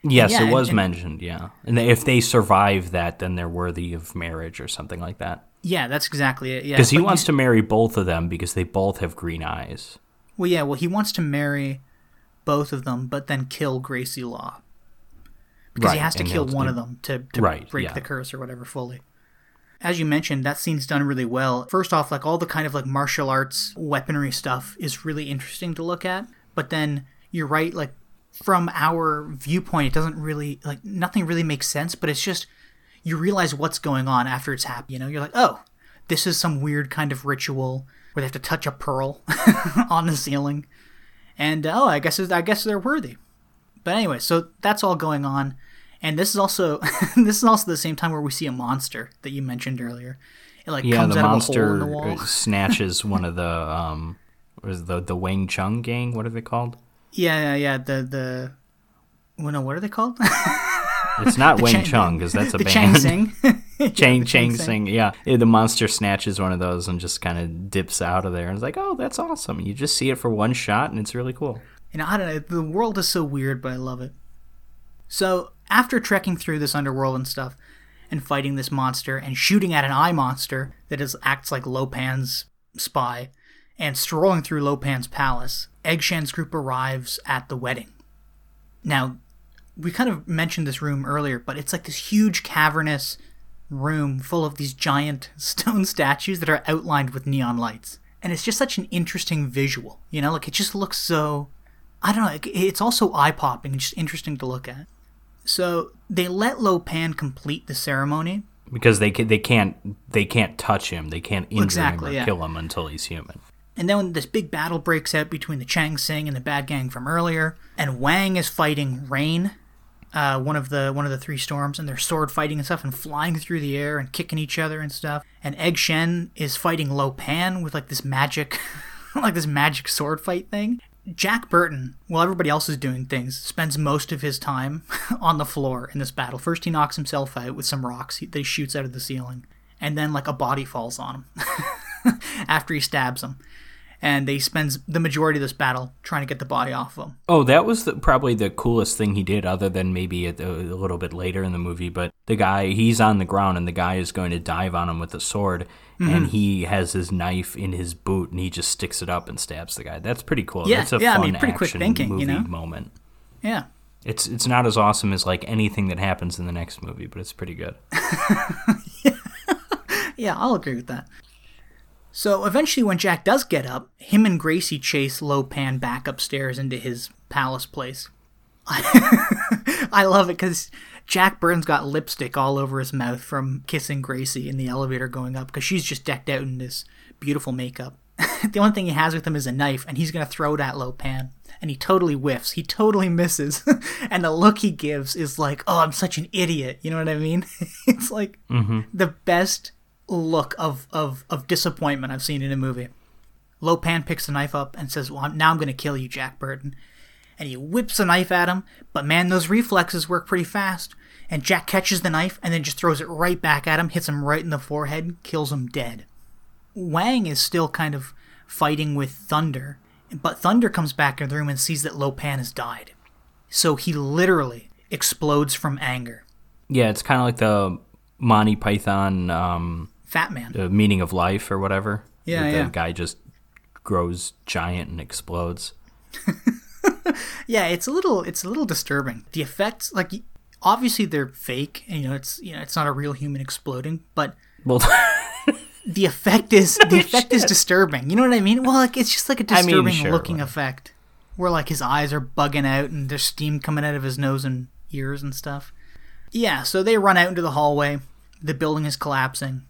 Yes, Yeah, it was and- mentioned. Yeah, and if they survive that, then they're worthy of marriage or something like that. Yeah, that's exactly it. Yeah, Because he but wants you- to marry both of them because they both have green eyes. Well, yeah, well he wants to marry both of them, but then kill Gracie Law because he has to kill one of them to, to Right, break yeah. the curse or whatever fully. As you mentioned, that scene's done really well. First off, like all the kind of like martial arts weaponry stuff is really interesting to look at. But then you're right, like from our viewpoint, it doesn't really like nothing really makes sense. But it's just you realize what's going on after it's happened. You know, you're like, oh, this is some weird kind of ritual where they have to touch a pearl on the ceiling, and oh, I guess I guess they're worthy. But anyway, so that's all going on, and this is also this is also the same time where we see a monster that you mentioned earlier. It like Yeah, comes the out monster of a hole in the wall. snatches one of the um, was the the Wang Chung gang? What are they called? Yeah, yeah, yeah. The the. Well, no, what are they called? It's not Wang Chang- Chung because that's a the band. Chang Sing. Chang Chang Sing. Yeah. The monster snatches one of those and just kind of dips out of there. And it's like, oh, that's awesome. You just see it for one shot, and it's really cool. You know, I don't know. The world is so weird, but I love it. So, after trekking through this underworld and stuff, and fighting this monster, and shooting at an eye monster that is acts like Lopan's spy, and strolling through Lopan's palace, Egg Shen's group arrives at the wedding. Now, we kind of mentioned this room earlier, but it's like this huge cavernous room full of these giant stone statues that are outlined with neon lights. And it's just such an interesting visual, you know, like it just looks so I don't know, it's also eye popping and just interesting to look at. So they let Lo Pan complete the ceremony. Because they can, they can't they can't touch him. They can't injure Exactly, him or yeah. kill him until he's human. And then when this big battle breaks out between the Chang Sing and the bad gang from earlier, and Wang is fighting Rain, uh, one of the one of the three storms, and they're sword fighting and stuff, and flying through the air and kicking each other and stuff. And Egg Shen is fighting Lo Pan with like this magic, like this magic sword fight thing. Jack Burton, while everybody else is doing things, spends most of his time on the floor in this battle. First, he knocks himself out with some rocks that he shoots out of the ceiling, and then like a body falls on him after he stabs him. And he spends the majority of this battle trying to get the body off of him. Oh, that was the, probably the coolest thing he did, other than maybe a, a little bit later in the movie. But the guy, he's on the ground, and the guy is going to dive on him with a sword, Mm-hmm. and he has his knife in his boot, and he just sticks it up and stabs the guy. That's pretty cool. Yeah, That's a yeah, I mean, pretty quick thinking, you know? moment. Yeah. It's it's not as awesome as like anything that happens in the next movie, but it's pretty good. yeah. Yeah, I'll agree with that. So eventually, when Jack does get up, him and Gracie chase Lo Pan back upstairs into his palace place. I love it because Jack Burns got lipstick all over his mouth from kissing Gracie in the elevator going up because she's just decked out in this beautiful makeup. the only thing he has with him is a knife, and he's gonna throw it at Lo Pan. And he totally whiffs. He totally misses. and the look he gives is like, oh, I'm such an idiot. You know what I mean? it's like mm-hmm. the best look of, of, of disappointment I've seen in a movie. Lopan picks the knife up and says, Well, I'm- now I'm going to kill you, Jack Burton. And he whips the knife at him, but man, those reflexes work pretty fast. And Jack catches the knife and then just throws it right back at him, hits him right in the forehead, kills him dead. Wang is still kind of fighting with Thunder, but Thunder comes back in the room and sees that Lopan has died. So he literally explodes from anger. Yeah, it's kind of like the Monty Python um, Fat Man. the meaning of life or whatever. Yeah, yeah. The guy just grows giant and explodes. Yeah, it's a little it's a little disturbing. The effects like obviously they're fake and you know it's you know it's not a real human exploding, but Well, the effect is the effect is disturbing. You know what I mean? Well, like it's just like a I mean, disturbing sure, looking effect where like his eyes are bugging out and there's steam coming out of his nose and ears and stuff. Yeah, so they run out into the hallway. The building is collapsing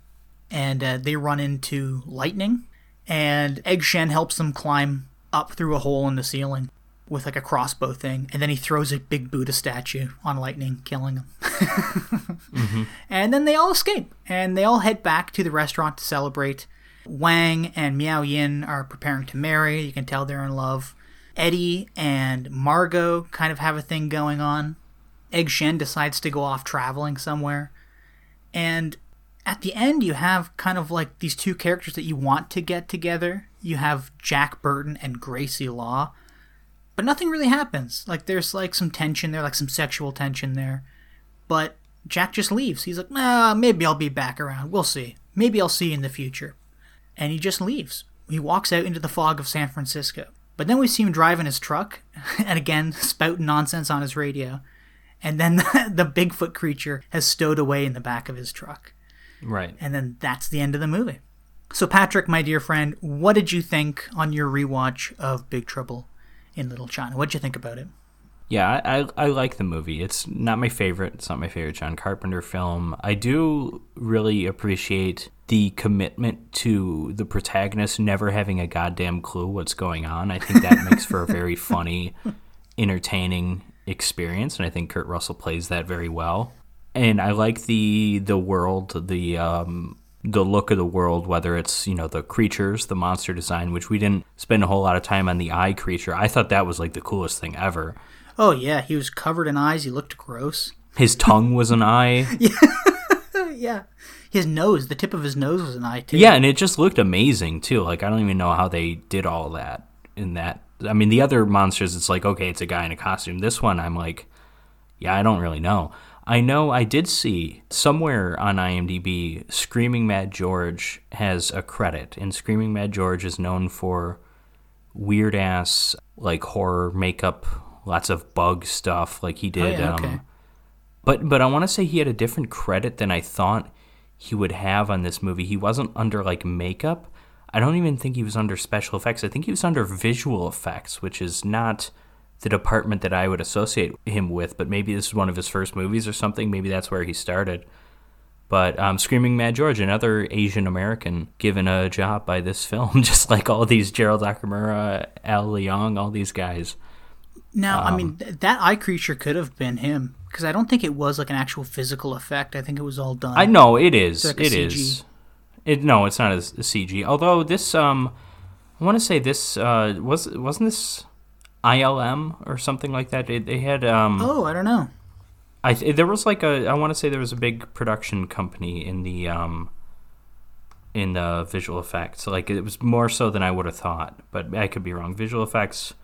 and uh, they run into lightning and Egg Shen helps them climb up through a hole in the ceiling with like a crossbow thing and then he throws a big Buddha statue on lightning killing him. And then they all escape and they all head back to the restaurant to celebrate. Wang and Miao Yin are preparing to marry. You can tell they're in love. Eddie and Margot kind of have a thing going on. Egg Shen decides to go off traveling somewhere. And at the end, you have kind of like these two characters that you want to get together. You have Jack Burton and Gracie Law. But nothing really happens. Like, there's like some tension there, like some sexual tension there. But Jack just leaves. He's like, nah, maybe I'll be back around. We'll see. Maybe I'll see you in the future. And he just leaves. He walks out into the fog of San Francisco. But then we see him driving his truck, and again, spouting nonsense on his radio. And then the, the Bigfoot creature has stowed away in the back of his truck. Right. And then that's the end of the movie. So, Patrick, my dear friend, what did you think on your rewatch of Big Trouble in Little China? What did you think about it? Yeah, I, I, I like the movie. It's not my favorite. It's not my favorite John Carpenter film. I do really appreciate the commitment to the protagonist never having a goddamn clue what's going on. I think that makes for a very funny, entertaining experience, and I think Kurt Russell plays that very well. And I like the the world, the um, the look of the world, whether it's, you know, the creatures, the monster design, which we didn't spend a whole lot of time on the eye creature. I thought that was like the coolest thing ever. Oh yeah, he was covered in eyes. He looked gross. His tongue was an eye. yeah, his nose, the tip of his nose was an eye too. Yeah, and it just looked amazing too. Like I don't even know how they did all that in that. I mean, the other monsters, it's like okay, it's a guy in a costume. This one, I'm like, yeah, I don't really know. I know I did see somewhere on IMDb, Screaming Mad George has a credit, and Screaming Mad George is known for weird ass like horror makeup, lots of bug stuff. Like he did. yeah, okay. um, but but I want to say he had a different credit than I thought he would have on this movie. He wasn't under like makeup. I don't even think he was under special effects. I think he was under visual effects, which is not the department that I would associate him with. But maybe this is one of his first movies or something. Maybe that's where he started. But um, Screaming Mad George, another Asian American given a job by this film, just like all these Gerald Okamura, Al Leong, all these guys. Now, I Um, mean, th- that eye creature could have been him because I don't think it was like an actual physical effect. I think it was all done. I know it is. like It is. It no, it's not a, a CG. Although this, um, I want to say this uh, was wasn't this ILM or something like that. It, they had um, Oh, I don't know. I th- there was like a I want to say there was a big production company in the um in the visual effects. Like it was more so than I would have thought, but I could be wrong. Visual effects.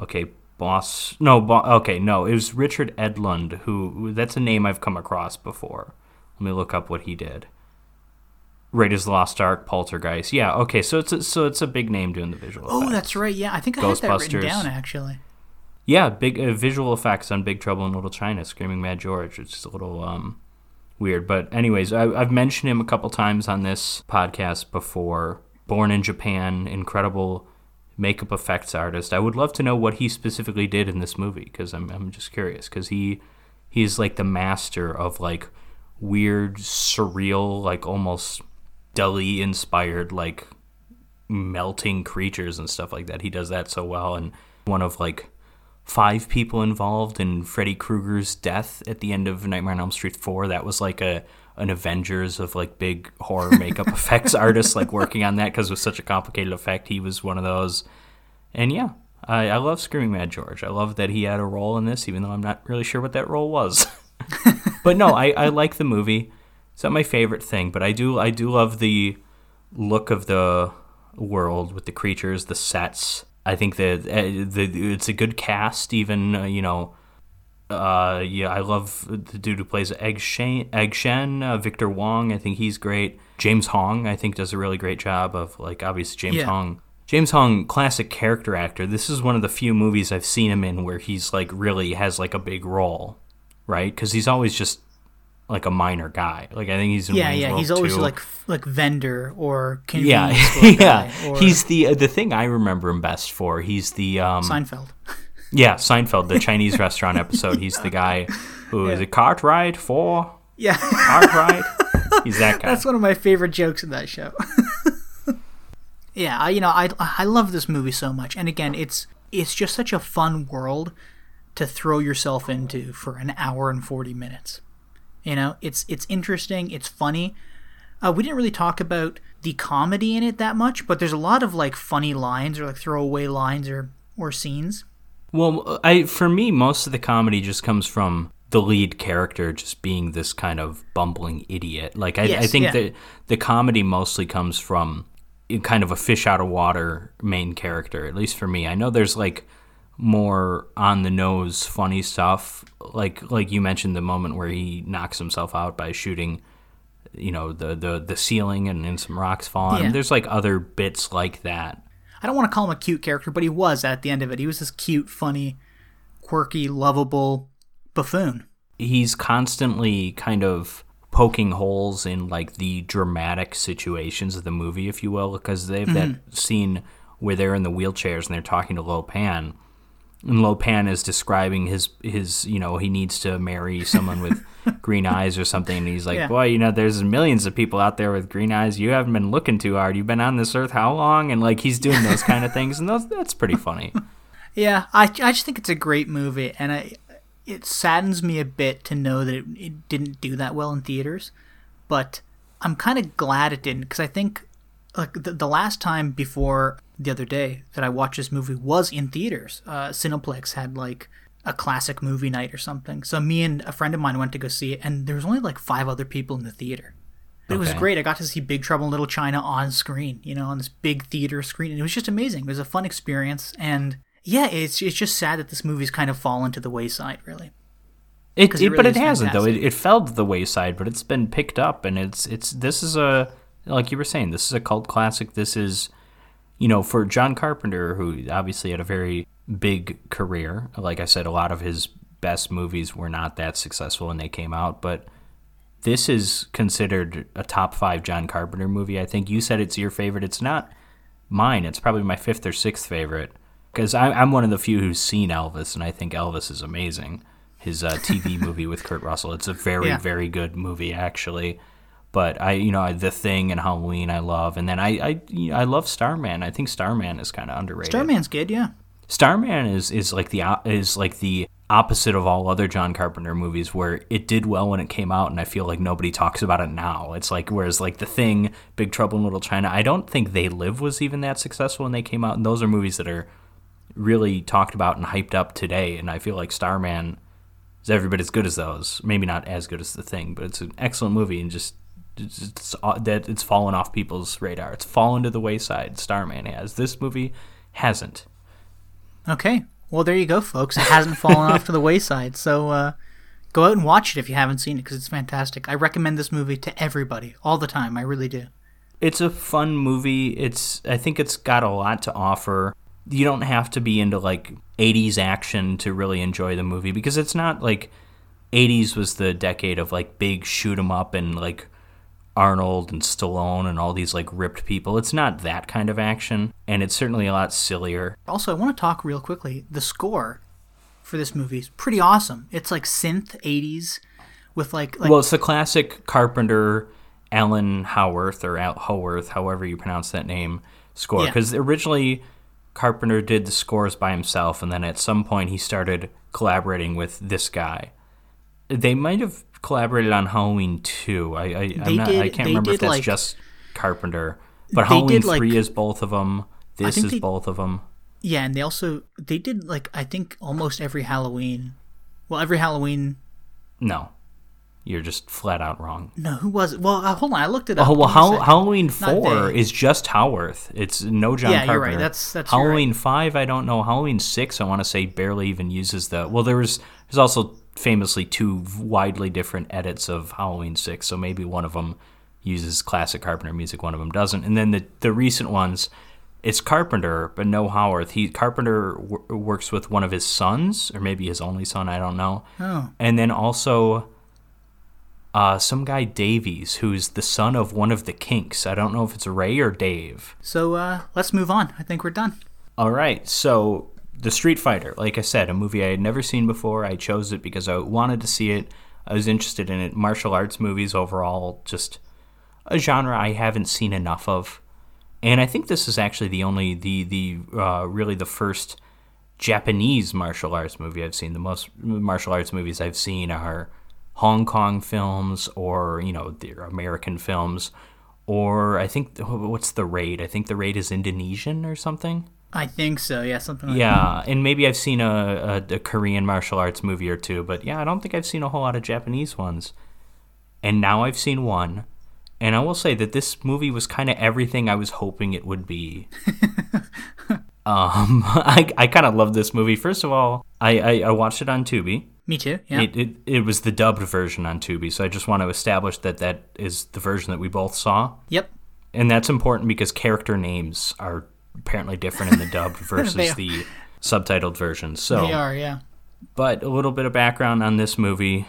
Okay, boss. No, bo- okay, no. It was Richard Edlund who that's a name I've come across before. Let me look up what he did. Raiders of the Lost Ark, Poltergeist. Yeah, okay. So it's a, so it's a big name doing the visual Oh, effects. that's right. Yeah, I think I had that written down actually. Yeah, big uh, visual effects on Big Trouble in Little China, Screaming Mad George. It's just a little um, weird, but anyways, I, I've mentioned him a couple times on this podcast before. Born in Japan, incredible makeup effects artist. I would love to know what he specifically did in this movie because I'm I'm just curious because he he's like the master of like weird, surreal, like almost Dali inspired like melting creatures and stuff like that. He does that so well. And one of like five people involved in Freddy Krueger's death at the end of Nightmare on Elm Street 4. That was like a an Avengers of like big horror makeup effects artists like working on that because it was such a complicated effect. He was one of those. And yeah, I, I love Screaming Mad George. I love that he had a role in this, even though I'm not really sure what that role was. but no, I, I like the movie. It's not my favorite thing, but I do I do love the look of the world with the creatures, the sets. I think that uh, the it's a good cast. Even uh, you know, uh, yeah, I love the dude who plays Egg Shen. Egg Shen, uh, Victor Wong. I think he's great. James Hong, I think, does a really great job of like obviously James Yeah. Hong. James Hong, classic character actor. This is one of the few movies I've seen him in where he's like really has like a big role, right? Because he's always just like a minor guy. Like I think he's in Yeah, Wayne's yeah. World He's always 2. like like vendor or yeah, yeah. or He's the uh, the thing I remember him best for. He's the um, Seinfeld. yeah Seinfeld, the Chinese restaurant episode. He's the guy who is a Cartwright for Yeah, Cartwright. He's that guy. that's one of my favorite jokes in that show. yeah, I, you know, I I love this movie so much, and again, it's it's just such a fun world to throw yourself into for an hour and forty minutes. You know, it's it's interesting, it's funny. Uh, we didn't really talk about the comedy in it that much, but there's a lot of like funny lines or like throwaway lines or or scenes. Well, I for me, most of the comedy just comes from the lead character just being this kind of bumbling idiot. Like I, I think yeah. that the comedy mostly comes from kind of a fish out of water main character. At least for me, I know there's like more on the nose funny stuff. Like like you mentioned the moment where he knocks himself out by shooting. You know the the the ceiling and, and some rocks fall on him. Yeah. There's like other bits like that. I don't want to call him a cute character, but he was at the end of it. He was this cute, funny, quirky, lovable buffoon. he's constantly kind of poking holes in like the dramatic situations of the movie, if you will, because they have that mm-hmm. scene where they're in the wheelchairs and they're talking to Lo Pan, and Lo Pan is describing his his you know he needs to marry someone with green eyes or something, and he's like, Yeah. boy, you know, there's millions of people out there with green eyes. You haven't been looking too hard. You've been on this earth how long? And like he's doing those kind of things, and those that's pretty funny. Yeah, I, I just think it's a great movie, and I, it saddens me a bit to know that it, it didn't do that well in theaters. But I'm kind of glad it didn't because I think like the, the last time before the other day that I watched this movie was in theaters. Uh, Cineplex had like a classic movie night or something. So me and a friend of mine went to go see it, and there was only like five other people in the theater. But It was great. I got to see Big Trouble in Little China on screen, you know, on this big theater screen, and it was just amazing. It was a fun experience, and yeah, it's it's just sad that this movie's kind of fallen to the wayside, really. It, it it- but really it is hasn't though. It, it fell to the wayside, but it's been picked up, and it's it's this is a like you were saying, this is a cult classic. This is you know for John Carpenter, who obviously had a very big career. Like I said, a lot of his best movies were not that successful when they came out, but this is considered a top five John Carpenter movie. I think you said it's your favorite. It's not mine. It's probably my fifth or sixth favorite because I'm one of the few who's seen Elvis, and I think Elvis is amazing. His uh, TV movie with Kurt Russell. It's a very, Yeah. very good movie, actually. But I, you know, I- The Thing and Halloween, I love, and then I, I, you know, I love Starman. I think Starman is kind of underrated. Starman's good, yeah. Starman is is like the is like the opposite of all other John Carpenter movies where it did well when it came out and I feel like nobody talks about it now. It's like whereas like The Thing, Big Trouble in Little China, I don't think They Live was even that successful when they came out and those are movies that are really talked about and hyped up today and I feel like Starman is every bit as good as those. Maybe not as good as The Thing, but it's an excellent movie and just it's, it's that it's fallen off people's radar. It's fallen to the wayside. Starman has. This movie hasn't. Okay. Well, there you go, folks. It hasn't fallen off to the wayside. So uh, go out and watch it if you haven't seen it because it's fantastic. I recommend this movie to everybody all the time. I really do. it's a fun movie. It's I think it's got a lot to offer. You don't have to be into like 80s action to really enjoy the movie because it's not like 80s was the decade of like big shoot 'em up and like Arnold and Stallone and all these like ripped people. It's not that kind of action and it's certainly a lot sillier. Also, I want to talk real quickly. The score for this movie is pretty awesome. It's like synth 80s with like like Well, it's the classic Carpenter Alan Howarth or Al Howarth, however you pronounce that name, score. Yeah. Because originally Carpenter did the scores by himself, and then at some point he started collaborating with this guy. They might have collaborated on Halloween 2. I I, not, I can't remember if that's like- just Carpenter. But Halloween did, like- 3 is both of them. This is they- both of them. yeah, and they also they did like I think almost every Halloween. Well, every Halloween. No. You're just flat out wrong. No, who was it? Well, uh, hold on, I looked it up. Oh well, Give me a Hall- second. Halloween four is just Howarth. It's no John Yeah, you're right. That's- that's- Halloween five. I don't know. Halloween six. I want to say barely even uses the. Well, there was there's also famously two widely different edits of Halloween six. So maybe one of them uses classic Carpenter music, one of them doesn't. And then the the recent ones, it's Carpenter but no Howarth. He Carpenter w- works with one of his sons or maybe his only son. I don't know. Oh. And then also uh, some guy Davies, who's the son of one of the Kinks. I don't know if it's Ray or Dave. So uh, let's move on. I think we're done. All right, so the Street Fighter, like I said, a movie I had never seen before. I chose it because I wanted to see it. I was interested in it. Martial arts movies overall, just a genre I haven't seen enough of. And I think this is actually the only the the uh, really the first Japanese martial arts movie I've seen. The most martial arts movies I've seen are Hong Kong films or you know the American films, or I think what's the raid? I think the raid is Indonesian or something. I think so. Yeah, something like that. Yeah, and maybe I've seen a, a, a Korean martial arts movie or two, but yeah, I don't think I've seen a whole lot of Japanese ones. And now I've seen one, and I will say that this movie was kind of everything I was hoping it would be. um, I, I kind of love this movie. First of all, I, I, I watched it on Tubi. Me too. Yeah. It, it, it was the dubbed version on Tubi, so I just want to establish that that is the version that we both saw. yep. And that's important because character names are apparently different in the dubbed versus the subtitled version. So, They are. Yeah. but a little bit of background on this movie.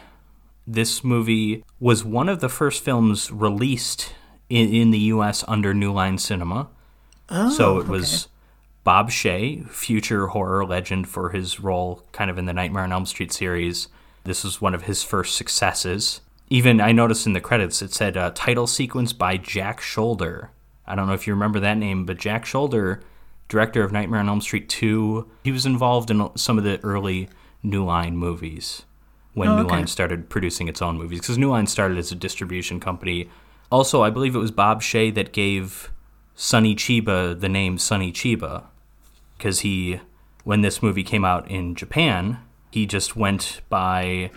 This movie was one of the first films released in, in the U.S. under New Line Cinema. Oh. so it was Bob Shaye, future horror legend for his role kind of in the Nightmare on Elm Street series. This was one of his first successes. Even I noticed in the credits it said uh, title sequence by Jack Sholder. I don't know if you remember that name, but Jack Sholder, director of Nightmare on Elm Street 2, he was involved in some of the early New Line movies when Oh, New. Line started producing its own movies. Because New Line started as a distribution company Also, I believe it was Bob Shaye that gave Sonny Chiba the name Sonny Chiba because he, when this movie came out in Japan, he just went by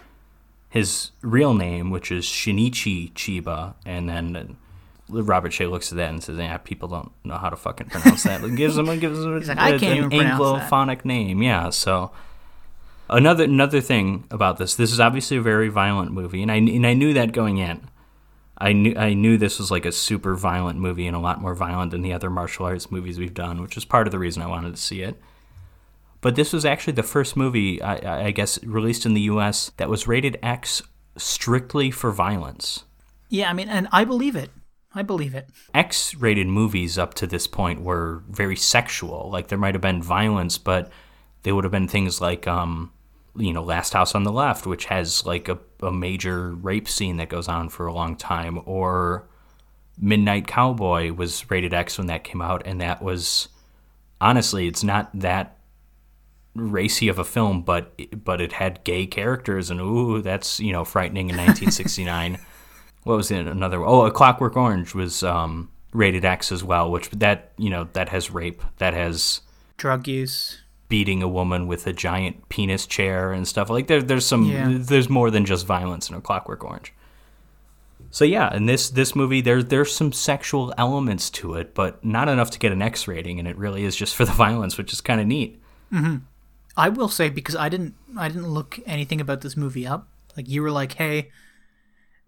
his real name, which is Shinichi Chiba, and then Robert Shaye looks at that and says, "Yeah, people don't know how to fucking pronounce that." It gives him, it gives him like, "I can't an even pronounce that." Anglophonic name, yeah. So another another thing about this, this is obviously a very violent movie, and I and I knew that going in. I knew I knew this was like a super violent movie and a lot more violent than the other martial arts movies we've done, which is part of the reason I wanted to see it. But this was actually the first movie, I, I guess, released in the U.S. that was rated X strictly for violence. Yeah, I mean, and I believe it. I believe it. X rated movies up to this point were very sexual. Like there might have been violence, but they would have been things like, um, you know, Last House on the Left, which has like a, a major rape scene that goes on for a long time, or Midnight Cowboy was rated X when that came out, and that was honestly, it's not that racy of a film, but but it had gay characters, and ooh, that's you know frightening in 1969. What was it? Another oh, A Clockwork Orange was um, rated X as well, which that you know that has rape, that has Drug use. beating a woman with a giant penis chair and stuff like there. There's some Yeah. there's more than just violence in A Clockwork Orange. So yeah, in this this movie, there there's some sexual elements to it, but not enough to get an X rating, and it really is just for the violence, which is kind of neat. I will say because I didn't I didn't look anything about this movie up. Like you were like, hey,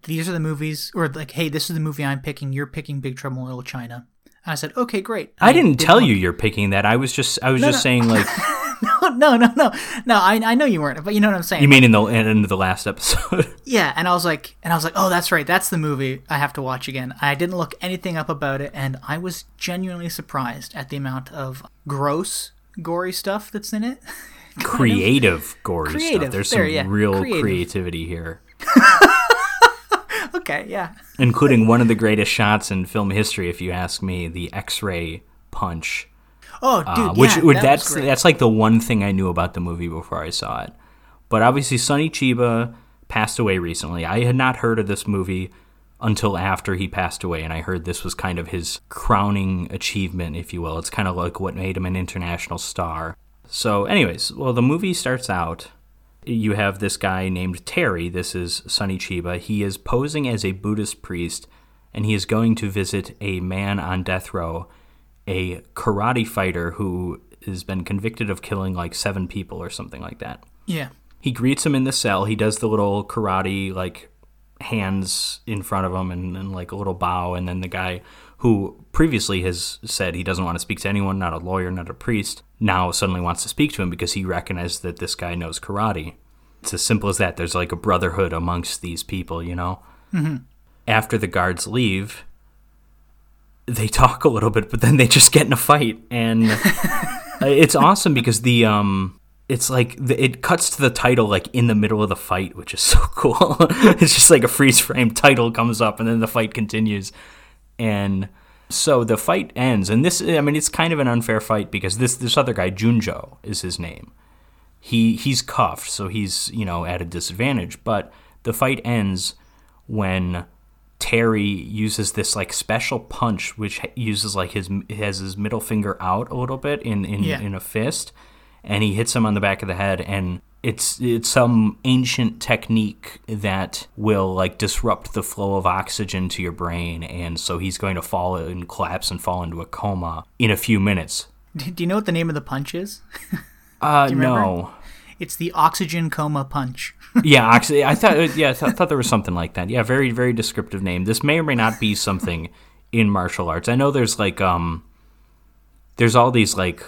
these are the movies, or like, hey, this is the movie I'm picking. You're picking Big Trouble in Little China. And I said, okay, great. I didn't tell look- you you're picking that. I was just I was just no. saying like no, no, no, no, no. I, I know you weren't, but you know what I'm saying. you mean in the end of the last episode. Yeah, and I was like, and I was like, oh, that's right, that's the movie I have to watch again. I didn't look anything up about it, and I was genuinely surprised at the amount of gross, gory stuff that's in it. creative gory Creative, stuff. There's there, some yeah, real creative. creativity here. Okay, yeah. including one of the greatest shots in film history, if you ask me, the X-ray punch. Oh, dude, Uh, which yeah, would that that's that's like the one thing I knew about the movie before I saw it. But obviously, Sonny Chiba passed away recently. I had not heard of this movie until after he passed away, and I heard this was kind of his crowning achievement, if you will. It's kind of like what made him an international star. So, anyways, well, the movie starts out. You have this guy named Terry. This is Sonny Chiba. He is posing as a Buddhist priest, and he is going to visit a man on death row, a karate fighter who has been convicted of killing like seven people or something like that. Yeah. He greets him in the cell. He does the little karate like hands in front of him and, and like a little bow. And then the guy who previously has said he doesn't want to speak to anyone, not a lawyer, not a priest, now suddenly wants to speak to him because he recognized that this guy knows karate. It's as simple as that. There's like a brotherhood amongst these people, you know? Mm-hmm. After the guards leave, they talk a little bit, but then they just get in a fight. And it's awesome because the um it's like the, it cuts to the title like in the middle of the fight which is so cool it's just like a freeze frame title comes up and then the fight continues and so the fight ends and this i mean it's kind of an unfair fight because this this other guy junjo is his name he he's cuffed so he's you know at a disadvantage but the fight ends when Terry uses this like special punch, which uses like his has his middle finger out a little bit in in, Yeah. in a fist, and he hits him on the back of the head, and it's it's some ancient technique that will like disrupt the flow of oxygen to your brain, and so he's going to fall and collapse and fall into a coma in a few minutes. Do you know what the name of the punch is? Uh, no. It's the oxygen coma punch. yeah, actually, I thought yeah, I thought, thought there was something like that. Yeah, very very descriptive name. This may or may not be something in martial arts. I know there's like um there's all these like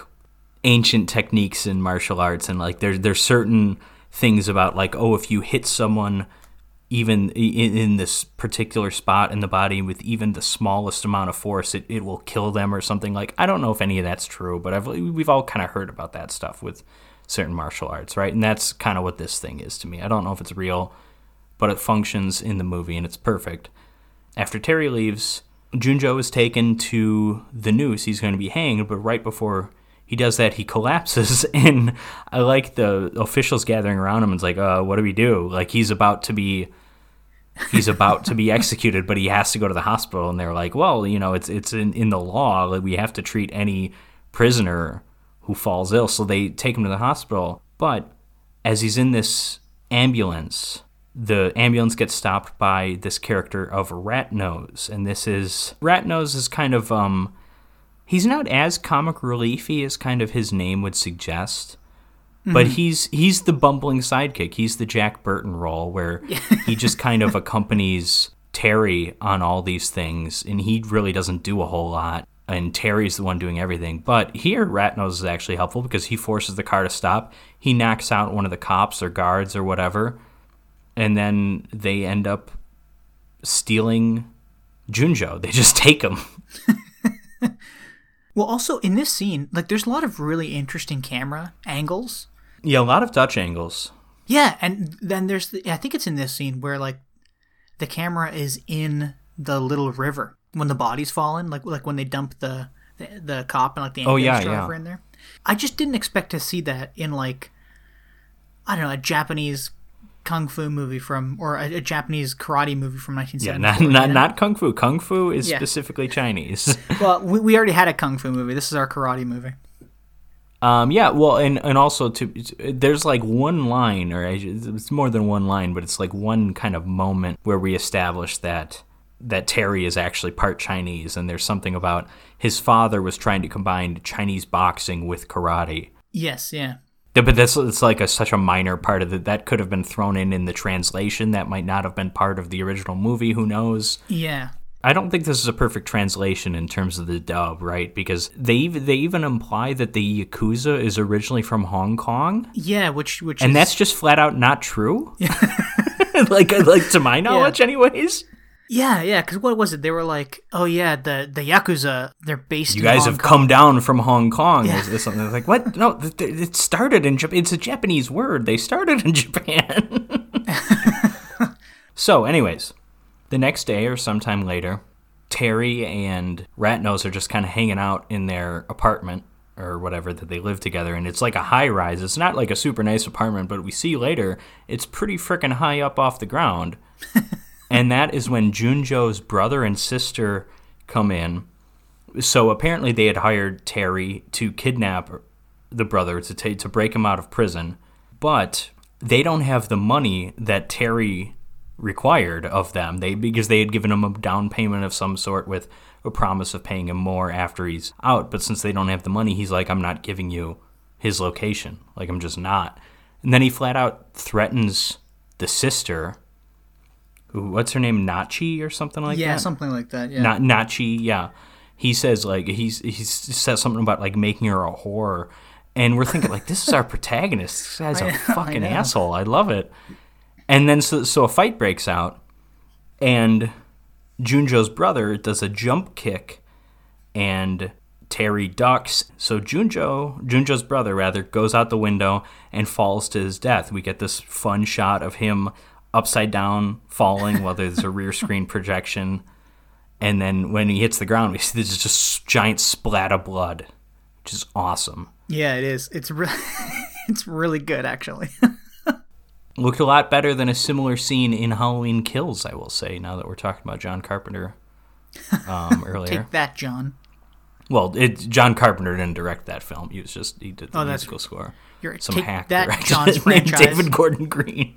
ancient techniques in martial arts and like there's there's certain things about like oh if you hit someone even in, in this particular spot in the body with even the smallest amount of force it, it will kill them or something. Like i don't know if any of that's true but I've, we've all kind of heard about that stuff with certain martial arts right? And that's kind of what this thing is to me. I don't know if it's real but it functions in the movie and it's perfect. After terry leaves junjo is taken to the noose. He's going to be hanged but right before he does that he collapses and i like the officials gathering around him and it's like uh, what do we do like he's about to be he's about to be executed, but he has to go to the hospital. And they're like, well, you know, it's it's in, in the law that we have to treat any prisoner who falls ill. So they take him to the hospital. But as he's in this ambulance, the ambulance gets stopped by this character of Rat Nose, and this is Rat Nose is kind of um, he's not as comic reliefy as kind of his name would suggest. But mm-hmm. he's he's the bumbling sidekick. He's the Jack Burton role where he just kind of accompanies Terry on all these things, and he really doesn't do a whole lot. And Terry's the one doing everything. But here, Ratnose is actually helpful because he forces the car to stop. He knocks out one of the cops or guards or whatever, and then they end up stealing Junjo. They just take him. Well, also in this scene, like there's a lot of really interesting camera angles. Yeah, a lot of touch angles. Yeah, and then there's the, I think it's in this scene where like the camera is in the little river when the body's fallen, like like when they dump the the, the cop and like the Oh, ambulance yeah, driver yeah. in there. I just didn't expect to see that in like I don't know a Japanese kung fu movie from or a, a Japanese karate movie from Yeah, 1974. not not not kung fu. Kung fu is Yeah. specifically Chinese. Well, we, we already had a kung fu movie. This is our karate movie. Um, yeah, well, and and also to there's like one line, or it's more than one line, but it's like one kind of moment where we establish that that Terry is actually part Chinese, and there's something about his father was trying to combine Chinese boxing with karate. Yes, yeah. Yeah, But that's it's like a, such a minor part of it that could have been thrown in in the translation. That might not have been part of the original movie. Who knows? Yeah. I don't think this is a perfect translation in terms of the dub, right? Because they even, they even imply that the Yakuza is originally from Hong Kong, Yeah, which which and is, that's just flat out not true. like uh, like to my knowledge, anyways. Yeah, yeah, because what was it? They were like, oh yeah, the the yakuza, they're based. You guys Hong have Kong. come down from Hong Kong. Yeah. Is this something like what? No, th- th- it started in Japan. It's a Japanese word. They started in Japan. so, anyways, the next day or sometime later, Terry and Ratnose are just kind of hanging out in their apartment or whatever that they live together and it's like a high rise. It's not like a super nice apartment, but we see later it's pretty freaking high up off the ground. and that is when Junjo's brother and sister come in. So apparently they had hired Terry to kidnap the brother to ta- to break him out of prison, but they don't have the money that Terry required of them. They because they had given him a down payment of some sort with a promise of paying him more after he's out. But since they don't have the money, he's like, I'm not giving you his location. Like I'm just not. And then he flat out threatens the sister, what's her name, Nachi or something like yeah, that. Yeah, something like that. Yeah, Not Nachi, yeah. He says like he's he says something about like making her a whore, and we're thinking like this is our protagonist. This guy's a fucking I asshole. I love it. And then so so a fight breaks out, and Junjo's brother does a jump kick, and Terry ducks. So Junjo, Junjo's brother rather, goes out the window and falls to his death. We get this fun shot of him upside down falling while there's a rear screen projection. And then when he hits the ground, we see this just giant splat of blood, which is awesome. yeah, it is. It's really, it's really good actually. Looked a lot better than a similar scene in Halloween Kills, I will say, now that we're talking about John Carpenter um, earlier. Take that, John. Well, it, John Carpenter didn't direct that film. He was just, he did the Oh, musical score. You're Some hack that, director John's named franchise. David Gordon Green.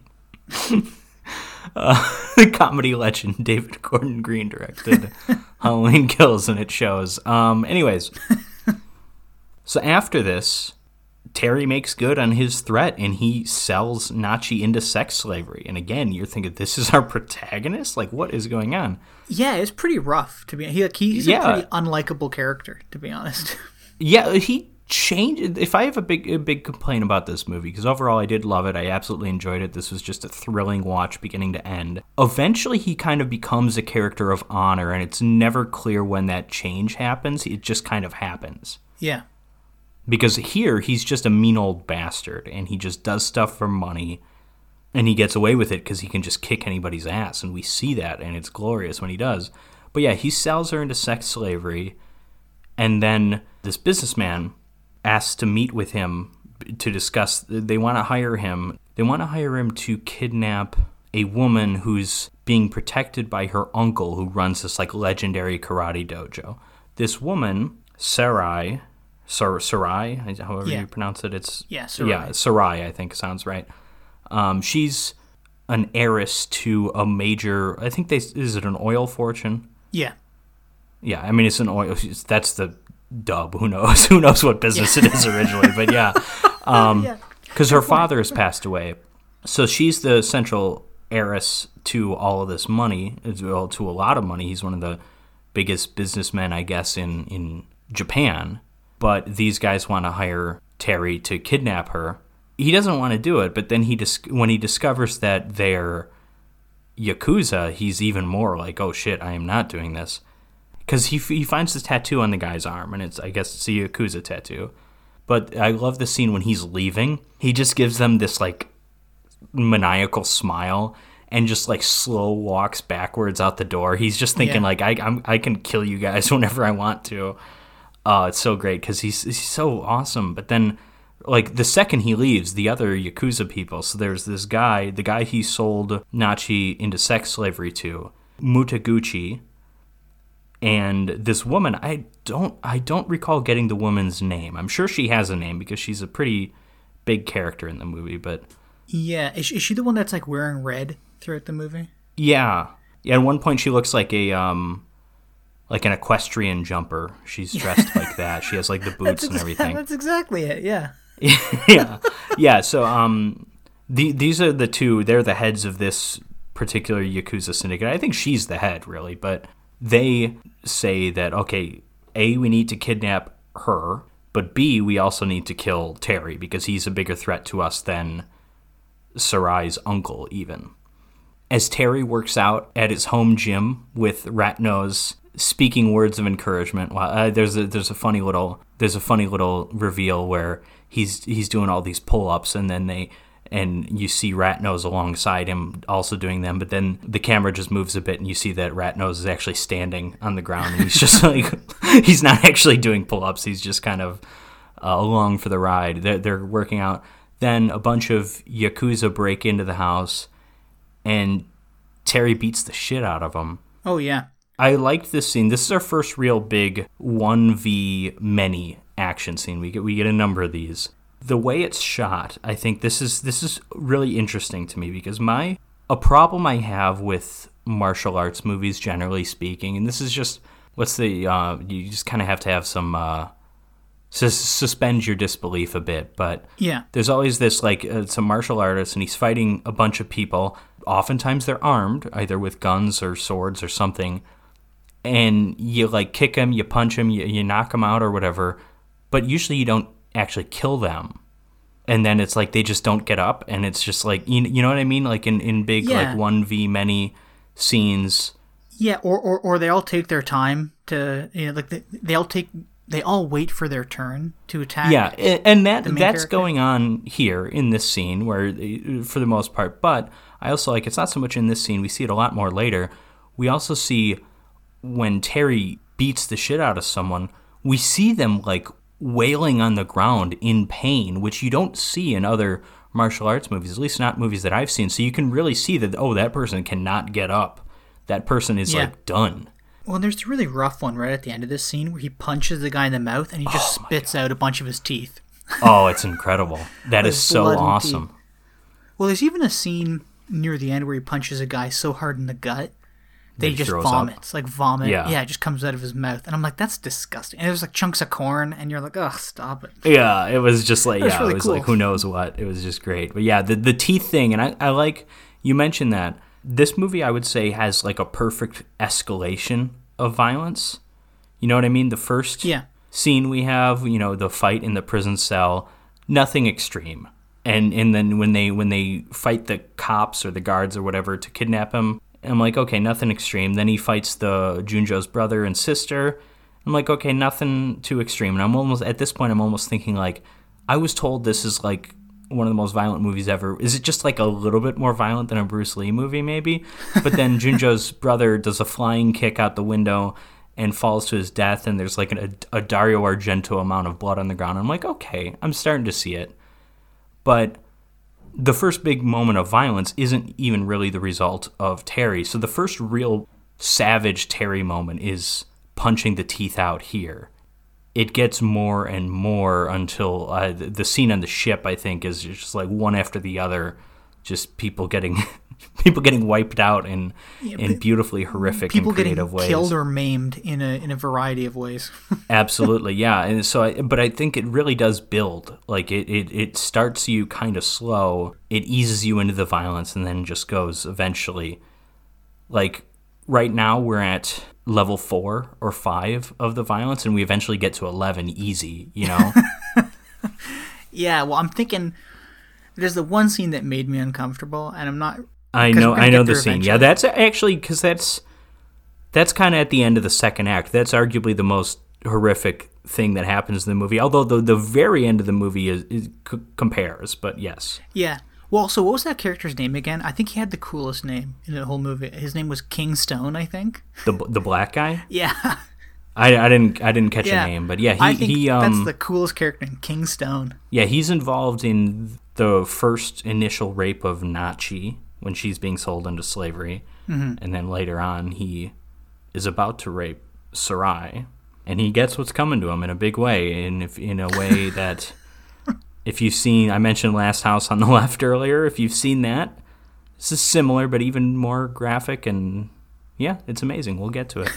Uh, the comedy legend David Gordon Green directed Halloween Kills, and it shows. Um, anyways, so after this, Terry makes good on his threat, and he sells Nachi into sex slavery. And again, you're thinking, this is our protagonist? Like, what is going on? Yeah, it's pretty rough to be. He, like, he's Yeah. a pretty unlikable character, to be honest. Yeah, he changed. If I have a big a big complaint about this movie, because overall I did love it, I absolutely enjoyed it. This was just a thrilling watch, beginning to end. Eventually, he kind of becomes a character of honor, and it's never clear when that change happens. It just kind of happens. yeah, Because here he's just a mean old bastard, and he just does stuff for money, and he gets away with it because he can just kick anybody's ass, and we see that, and it's glorious when he does. But yeah, he sells her into sex slavery, and then this businessman asks to meet with him to discuss. They want to hire him. They want to hire him to kidnap a woman who's being protected by her uncle who runs this like legendary karate dojo. This woman, Sarai, Sar- Sarai, however Yeah. you pronounce it, it's Yeah, Sarai. yeah, Sarai, I think sounds right. Um, she's an heiress to a major. I think they is it an oil fortune? Yeah. Yeah, I mean it's an oil. That's the dub. Who knows? Who knows what business it is originally? But yeah, um, because her father has passed away, so she's the central heiress to all of this money. Well, to a lot of money. He's one of the biggest businessmen, I guess, in in Japan. But these guys want to hire Terry to kidnap her. He doesn't want to do it, but then he dis- when he discovers that they're yakuza, he's even more like, "Oh shit, I am not doing this." Because he, he finds this tattoo on the guy's arm, and it's I guess it's a yakuza tattoo. But I love the scene when he's leaving. He just gives them this like maniacal smile and just like slow walks backwards out the door. He's just thinking Yeah. like I I'm, I can kill you guys whenever I want to. Uh, it's so great because he's he's so awesome. But then like the second he leaves, the other yakuza people. So there's this guy, the guy he sold Nachi into sex slavery to, Mutaguchi, and this woman i don't i don't recall getting the woman's name i'm sure she has a name because she's a pretty big character in the movie but Yeah. Is she, is she the one that's like wearing red throughout the movie? yeah yeah at one point she looks like a um like an equestrian jumper she's dressed like that she has like the boots and everything That's exactly it. Yeah. yeah yeah so um the, these are the two they're the heads of this particular yakuza syndicate i think she's the head really but they say that okay a we need to kidnap her but b we also need to kill terry because he's a bigger threat to us than sarai's uncle even as Terry works out at his home gym with Ratnose speaking words of encouragement. While uh, there's a there's a funny little there's a funny little reveal where he's he's doing all these pull ups and then they and you see Ratnose alongside him also doing them, but then the camera just moves a bit and you see that Ratnose is actually standing on the ground and he's just like he's not actually doing pull ups. He's just kind of uh, along for the ride. They're, they're working out. Then a bunch of yakuza break into the house and Terry beats the shit out of them. Oh yeah. I liked this scene. This is our first real big 1v many action scene. We get we get a number of these. The way it's shot, I think this is this is really interesting to me because my a problem I have with martial arts movies generally speaking, and this is just what's the uh, you just kind of have to have some uh, sus- suspend your disbelief a bit, but Yeah. there's always this like uh, it's a martial artist and he's fighting a bunch of people oftentimes they're armed either with guns or swords or something and you like kick him you punch him you, you knock him out or whatever but usually you don't actually kill them and then it's like they just don't get up and it's just like you, you know what i mean like in, in big Yeah. like 1v many scenes Yeah, or, or or they all take their time to you know like they, they all take they all wait for their turn to attack. Yeah, and that that's character. going on here in this scene, where uh, for the most part. But I also like it's not so much in this scene. We see it a lot more later. We also see when Terry beats the shit out of someone. We see them like wailing on the ground in pain, which you don't see in other martial arts movies. At least not movies that I've seen. So you can really see that. Oh, that person cannot get up. That person is Yeah. like done. Well, there's a really rough one right at the end of this scene where he punches the guy in the mouth and he oh just Oh spits out a bunch of his teeth. Oh, it's incredible. That is so awesome. Well, there's even a scene near the end where he punches a guy so hard in the gut he just throws up. vomits, like vomit. Yeah. yeah, it just comes out of his mouth, and I'm like, that's disgusting. And there's like chunks of corn, and you're like, ugh, stop it. Yeah, it was just like yeah, really it was cool. like who knows what. It was just great. But yeah, the the teeth thing, and I, I like you mentioned that this movie I would say has like a perfect escalation of violence. You know what I mean? The first Yeah. scene we have, you know, the fight in the prison cell, nothing extreme. And and then when they when they fight the cops or the guards or whatever to kidnap him, I'm like, okay, nothing extreme. Then he fights the Junjo's brother and sister. I'm like, okay, nothing too extreme. And I'm almost at this point I'm almost thinking like I was told this is like one of the most violent movies ever. Is it just like a little bit more violent than a Bruce Lee movie maybe? But then Junjo's brother does a flying kick out the window and falls to his death and there's like a, a Dario Argento amount of blood on the ground. I'm like, okay, I'm starting to see it. But the first big moment of violence isn't even really the result of Terry. So the first real savage Terry moment is punching the teeth out here. It gets more and more until uh, the scene on the ship, I think, is just like one after the other, just people getting people getting wiped out in in beautifully horrific People and getting creative ways. killed or maimed in a in a variety of ways. Absolutely, yeah. And so, I, but I think it really does build. Like it, it, it starts you kind of slow. It eases you into the violence, and then just goes eventually. Like right now, we're at level four or five of the violence, and we eventually get to eleven easy. You know, yeah, well, I'm thinking there's the one scene that made me uncomfortable, and I'm not. I know, I know the scene. Yeah, that's actually because that's that's kind of at the end of the second act. That's arguably the most horrific thing that happens in the movie. Although the the very end of the movie is, is c- compares, but yes. Yeah. Well, so what was that character's name again? I think he had the coolest name in the whole movie. His name was King Stone, I think. The the black guy. Yeah. I, I didn't I didn't catch yeah. a name, but yeah, he I think he um that's the coolest character name, King Stone. yeah he's involved in the first initial rape of Nachi when she's being sold into slavery, Mm-hmm. and then later on he is about to rape Sarai, and he gets what's coming to him in a big way, and if in a way that if you've seen I mentioned Last House on the Left earlier, if you've seen that, this is similar but even more graphic and yeah, it's amazing. We'll get to it.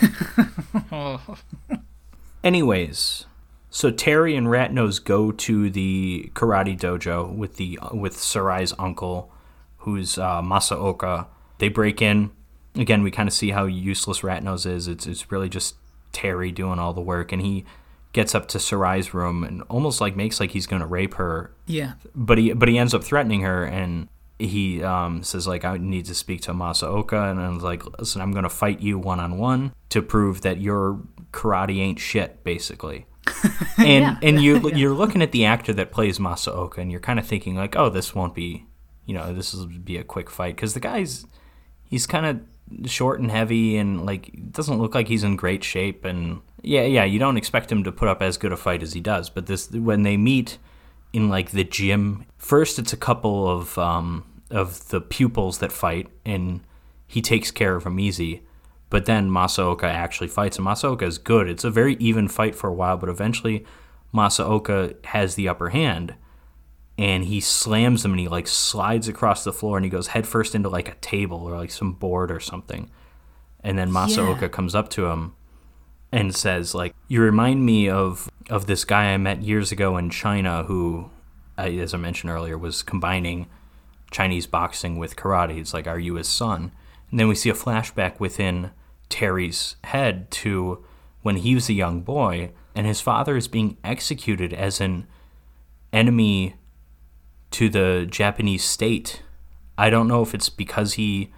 Anyways, so Terry and Ratnose go to the karate dojo with the with Sarai's uncle, who's uh, Masaoka. They break in. Again, we kind of see how useless Ratnose is. It's it's really just Terry doing all the work, and he gets up to Sarai's room and almost like makes like he's gonna rape her, Yeah. but he but he ends up threatening her and he um, says like I need to speak to Masaoka and I was like listen I'm gonna fight you one on one to prove that your karate ain't shit basically and Yeah. and you you're looking at the actor that plays Masaoka and you're kind of thinking like oh this won't be you know this will be a quick fight. Because the guy's he's kind of short and heavy and like doesn't look like he's in great shape and yeah yeah you don't expect him to put up as good a fight as he does. But this when they meet in like the gym first it's a couple of um of the pupils that fight and he takes care of them easy. But then Masaoka actually fights and Masaoka is good. It's a very even fight for a while but eventually Masaoka has the upper hand and he slams him and he like slides across the floor and he goes headfirst into like a table or like some board or something. And then Masaoka Yeah. comes up to him and says like you remind me of of this guy I met years ago in China who as I mentioned earlier was combining Chinese boxing with karate. It's like are you his son? And then we see a flashback within Terry's head to when he was a young boy and his father is being executed as an enemy to the Japanese state. I don't know if it's because he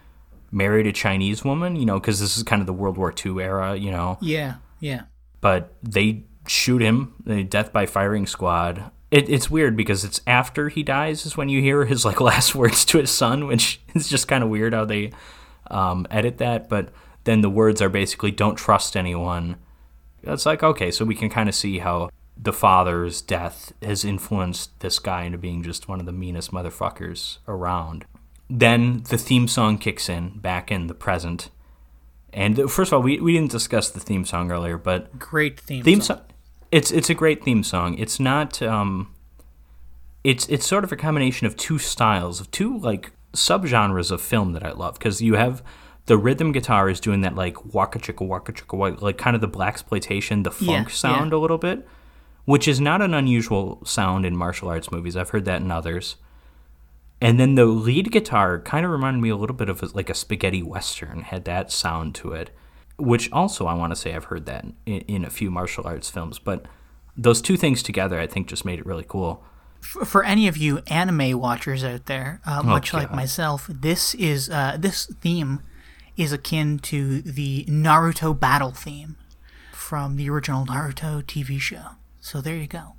married a Chinese woman, you know, because this is kind of the World War II era, you know, Yeah. Yeah. but they shoot him, the death by firing squad. It, it's weird because it's after he dies is when you hear his like last words to his son, which is just kind of weird how they um, edit that. But then the words are basically "Don't trust anyone." It's like okay, so we can kind of see how the father's death has influenced this guy into being just one of the meanest motherfuckers around. Then the theme song kicks in back in the present. And uh, first of all, we, we didn't discuss the theme song earlier, but Great theme. theme song. song. It's it's a great theme song. It's not. Um, it's it's sort of a combination of two styles of two like subgenres of film that I love because you have the rhythm guitar is doing that like waka chicka waka chicka like kind of the black exploitation, the Yeah, funk sound a little bit, which is not an unusual sound in martial arts movies. I've heard that in others. And then the lead guitar kind of reminded me a little bit of like a spaghetti western, had that sound to it, which also I want to say I've heard that in, in a few martial arts films. But those two things together, I think, just made it really cool. F- for any of you anime watchers out there, uh, much like God. myself, this is uh, this theme is akin to the Naruto battle theme from the original Naruto TV show. So there you go.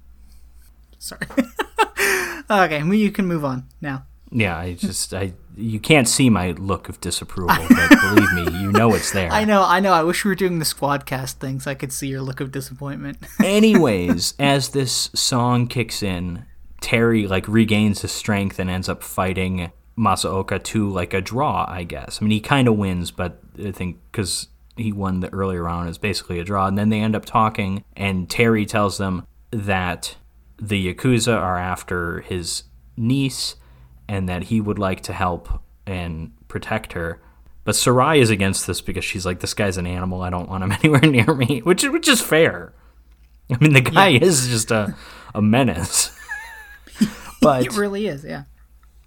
Sorry. okay, well, you can move on now. Yeah, I just I you can't see my look of disapproval, but believe me, you know it's there. I know, I know. I wish we were doing the SquadCast thing so I could see your look of disappointment. Anyways, as this song kicks in, Terry like regains his strength and ends up fighting Masaoka to like a draw, I guess. I mean, he kind of wins, but I think because he won the earlier round is basically a draw. And then they end up talking, and Terry tells them that the Yakuza are after his niece and that he would like to help and protect her. But Sarai is against this because she's like, this guy's an animal. I don't want him anywhere near me, which, which is fair. I mean, the guy yeah. is just a, a menace. but it really is, yeah.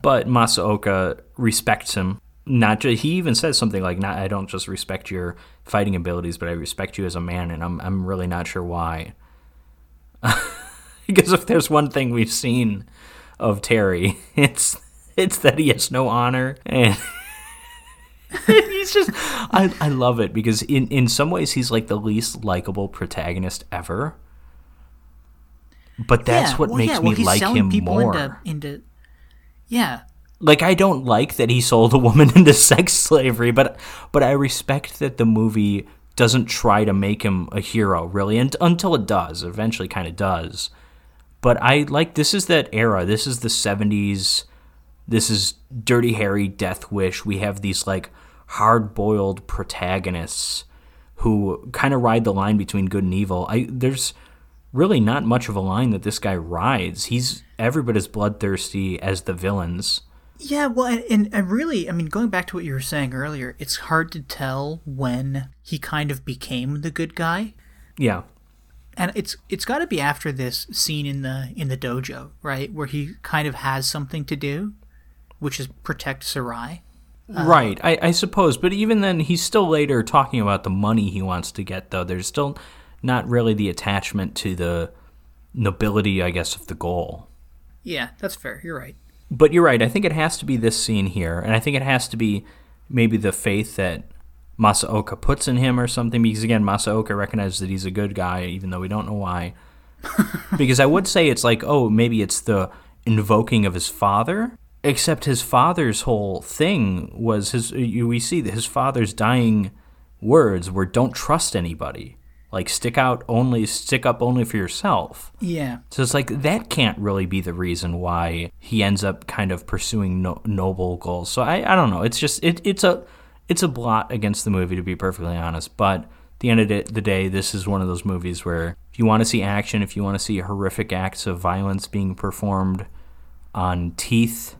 But Masaoka respects him. Not just, he even says something like, "Not I don't just respect your fighting abilities, but I respect you as a man." And I'm I'm really not sure why. because if there's one thing we've seen of Terry, it's it's that he has no honor and he's just I, I love it because in in some ways he's like the least likable protagonist ever but that's yeah, what well, makes yeah. well, me like him more into, into yeah like I don't like that he sold a woman into sex slavery, but but I respect that the movie doesn't try to make him a hero really, and until it does, eventually kind of does. But I like this is that era. This is the '70s. This is Dirty Harry, Death Wish. We have these like hard-boiled protagonists who kind of ride the line between good and evil. I there's really not much of a line that this guy rides. He's every bit as bloodthirsty as the villains. Yeah, well, and, and really, I mean, going back to what you were saying earlier, it's hard to tell when he kind of became the good guy. Yeah, and it's it's got to be after this scene in the in the dojo, right, where he kind of has something to do, which is protect Sarai. Uh, right, I, I suppose, but even then, he's still later talking about the money he wants to get. Though there's still not really the attachment to the nobility, I guess, of the goal. Yeah, that's fair. You're right. But you're right. I think it has to be this scene here, and I think it has to be maybe the faith that Masaoka puts in him or something. Because again, Masaoka recognizes that he's a good guy, even though we don't know why. because I would say it's like, oh, maybe it's the invoking of his father. Except his father's whole thing was his. We see that his father's dying words were, "Don't trust anybody." Like stick out only stick up only for yourself. Yeah. So it's like that can't really be the reason why he ends up kind of pursuing no- noble goals. So i i don't know. It's just it, it's a it's a blot against the movie to be perfectly honest. But at the end of the day this is one of those movies where if you want to see action if you want to see horrific acts of violence being performed on teeth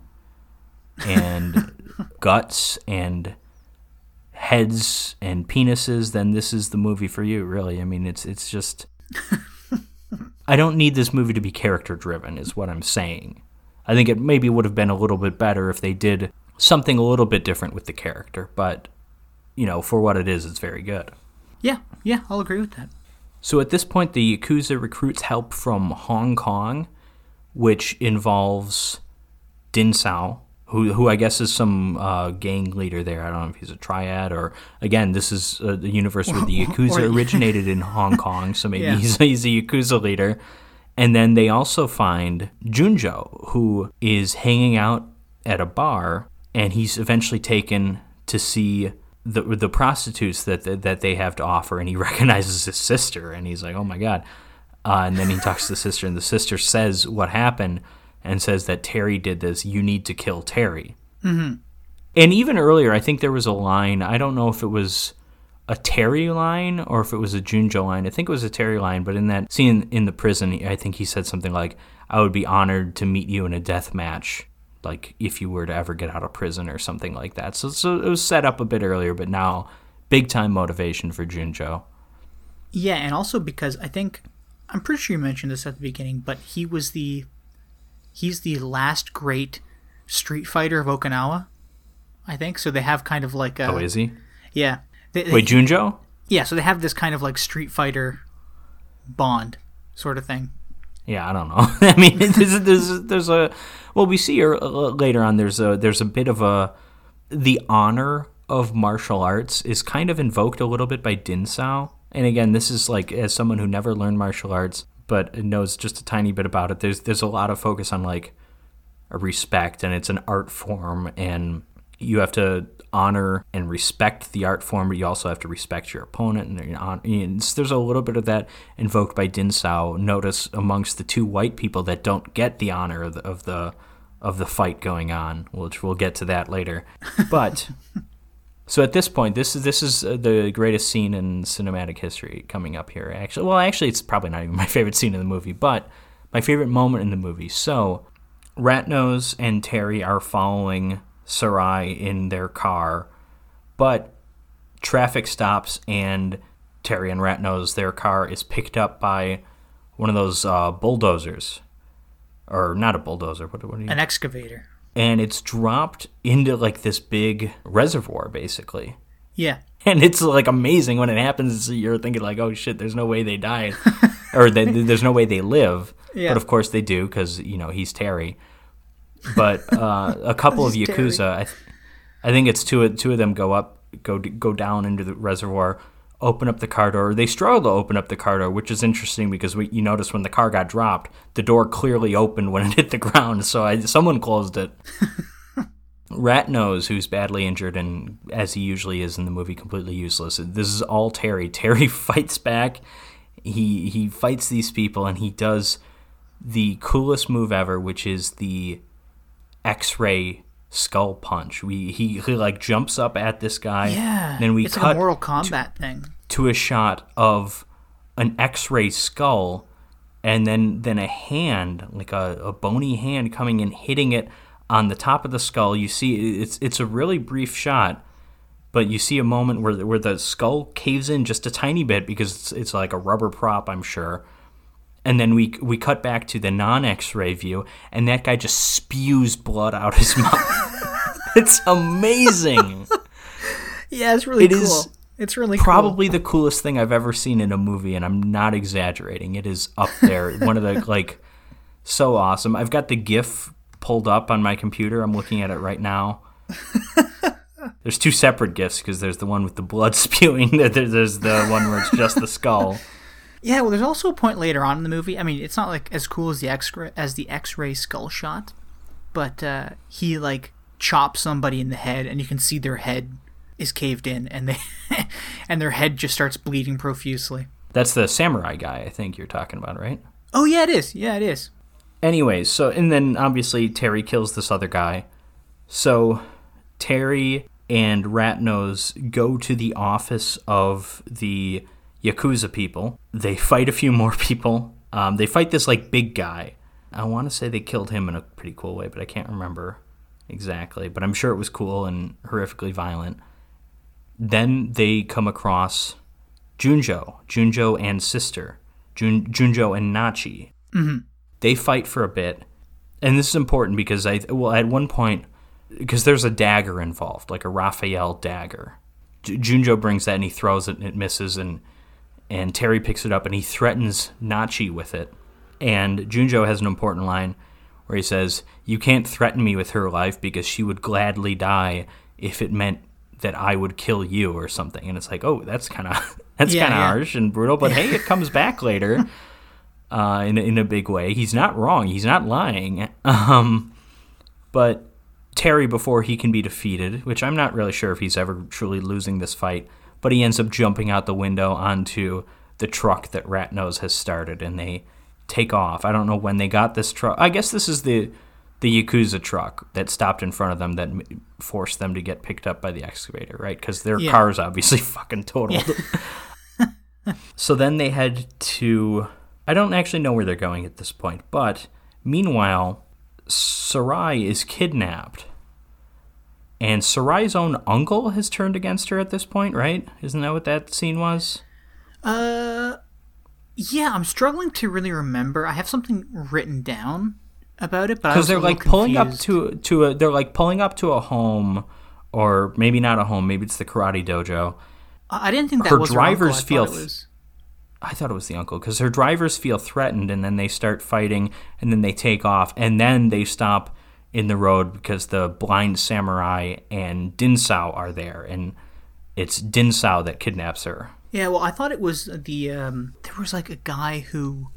and guts and heads and penises, then this is the movie for you. Really, I mean, it's it's just. I don't need this movie to be character driven, is what I'm saying. I think it maybe would have been a little bit better if they did something a little bit different with the character, but you know, for what it is, it's very good. Yeah, yeah, I'll agree with that. So at this point, the Yakuza recruits help from Hong Kong, which involves Din Sao, who who I guess is some uh, gang leader there. I don't know if he's a triad or again, this is uh, the universe where the yakuza originated in Hong Kong, so maybe yeah. he's he's a yakuza leader. And then they also find Junjo, who is hanging out at a bar, and he's eventually taken to see the the prostitutes that that, that they have to offer, and he recognizes his sister, and he's like, "Oh my god!" Uh, and then he talks to the sister, and the sister says what happened and says that Terry did this. You need to kill Terry. Mm-hmm. And even earlier, I think there was a line. I don't know if it was a Terry line or if it was a Junjo line. I think it was a Terry line, but in that scene in the prison, I think he said something like, I would be honored to meet you in a death match, like if you were to ever get out of prison or something like that. So, so it was set up a bit earlier, but now big time motivation for Junjo. Yeah, and also because I think, I'm pretty sure you mentioned this at the beginning, but he was the he's the last great street fighter of Okinawa, I think. So they have kind of like a. Oh, is he? Yeah. They, they, Wait, Junjo? Yeah, so they have this kind of like street fighter bond sort of thing. Yeah, I don't know. I mean, there's, there's, there's a well, we see her uh, later on. There's a there's a bit of a the honor of martial arts is kind of invoked a little bit by Din Sao. And again, this is like as someone who never learned martial arts, but knows just a tiny bit about it. There's there's a lot of focus on like respect, and it's an art form, and you have to honor and respect the art form, but you also have to respect your opponent. And, and there's a little bit of that invoked by Din Sao. Notice amongst the two white people that don't get the honor of the of the, of the fight going on, which we'll get to that later. But so at this point, this is this is uh, the greatest scene in cinematic history coming up here. Actually, well, actually, it's probably not even my favorite scene in the movie, but my favorite moment in the movie. So, Ratnose and Terry are following Sarai in their car, but traffic stops and Terry and Ratnose, their car is picked up by one of those uh, bulldozers, or not a bulldozer. What, what you? An excavator and it's dropped into like this big reservoir basically. Yeah. And it's like amazing when it happens. You're thinking like, oh shit, there's no way they died, or they, there's no way they live. Yeah. But of course they do because you know he's Terry. But uh, a couple of yakuza, I, th- I think it's two two of them go up, go go down into the reservoir open up the car door. They struggle to open up the car door, which is interesting because we, you notice when the car got dropped, the door clearly opened when it hit the ground. So I, someone closed it. Ratnose, who's badly injured and, as he usually is in the movie, completely useless. This is all Terry. Terry fights back. He he fights these people and he does the coolest move ever, which is the X-ray skull punch. We he, he like jumps up at this guy. Yeah. Then we it's cut like a Mortal Kombat to, thing to a shot of an X-ray skull, and then then a hand, like a, a bony hand, coming and hitting it on the top of the skull. You see, it's it's a really brief shot. But you see a moment where where the skull caves in just a tiny bit because it's, it's like a rubber prop, I'm sure and then we we cut back to the non X-ray view, and that guy just spews blood out his mouth. it's amazing. Yeah, it's really it cool. Is it's really probably cool. the coolest thing I've ever seen in a movie, and I'm not exaggerating. It is up there. One of the like so awesome. I've got the GIF pulled up on my computer. I'm looking at it right now. there's two separate GIFs because there's the one with the blood spewing. There's the one where it's just the skull. Yeah, well, there's also a point later on in the movie. I mean, it's not like as cool as the X as the X-ray skull shot, but uh, he like chops somebody in the head, and you can see their head is caved in, and they and their head just starts bleeding profusely. That's the samurai guy, I think you're talking about, right? Oh yeah, it is. Yeah, it is. Anyways, so and then obviously Terry kills this other guy. So Terry and Ratnose go to the office of the Yakuza people. They fight a few more people. Um, they fight this like big guy. I want to say they killed him in a pretty cool way, but I can't remember exactly. But I'm sure it was cool and horrifically violent. Then they come across Junjo, Junjo and sister, Jun, Junjo and Nachi. Mm-hmm. They fight for a bit, and this is important because I well at one point because there's a dagger involved, like a Raphael dagger. Junjo brings that and he throws it and it misses and and Terry picks it up and he threatens Nachi with it. And Junjo has an important line where he says, You can't threaten me with her life because she would gladly die if it meant that I would kill you or something. And it's like, oh, that's kind of that's yeah, kind of yeah. harsh and brutal, but hey, it comes back later uh, in, a, in a big way. He's not wrong. He's not lying. Um, but Terry, before he can be defeated, which I'm not really sure if he's ever truly losing this fight, but he ends up jumping out the window onto the truck that Ratnose has started, and they take off. I don't know when they got this truck. I guess this is the the Yakuza truck that stopped in front of them that forced them to get picked up by the excavator, right? Because their yeah. car's obviously fucking totaled. Yeah. so then they head to. I don't actually know where they're going at this point, but meanwhile, Sarai is kidnapped and Sarai's own uncle has turned against her at this point, right? Isn't that what that scene was? Uh, yeah, I'm struggling to really remember. I have something written down about it, but because they're like pulling up to to a they're like pulling up to a home, or maybe not a home. Maybe it's the karate dojo. I didn't think that her was drivers her uncle. I feel. I thought it was the uncle because her drivers feel threatened, and then they start fighting, and then they take off, and then they stop in the road because the blind samurai and Din Sao are there, and it's Din Sao that kidnaps her. Yeah, well, I thought it was the um, there was like a guy who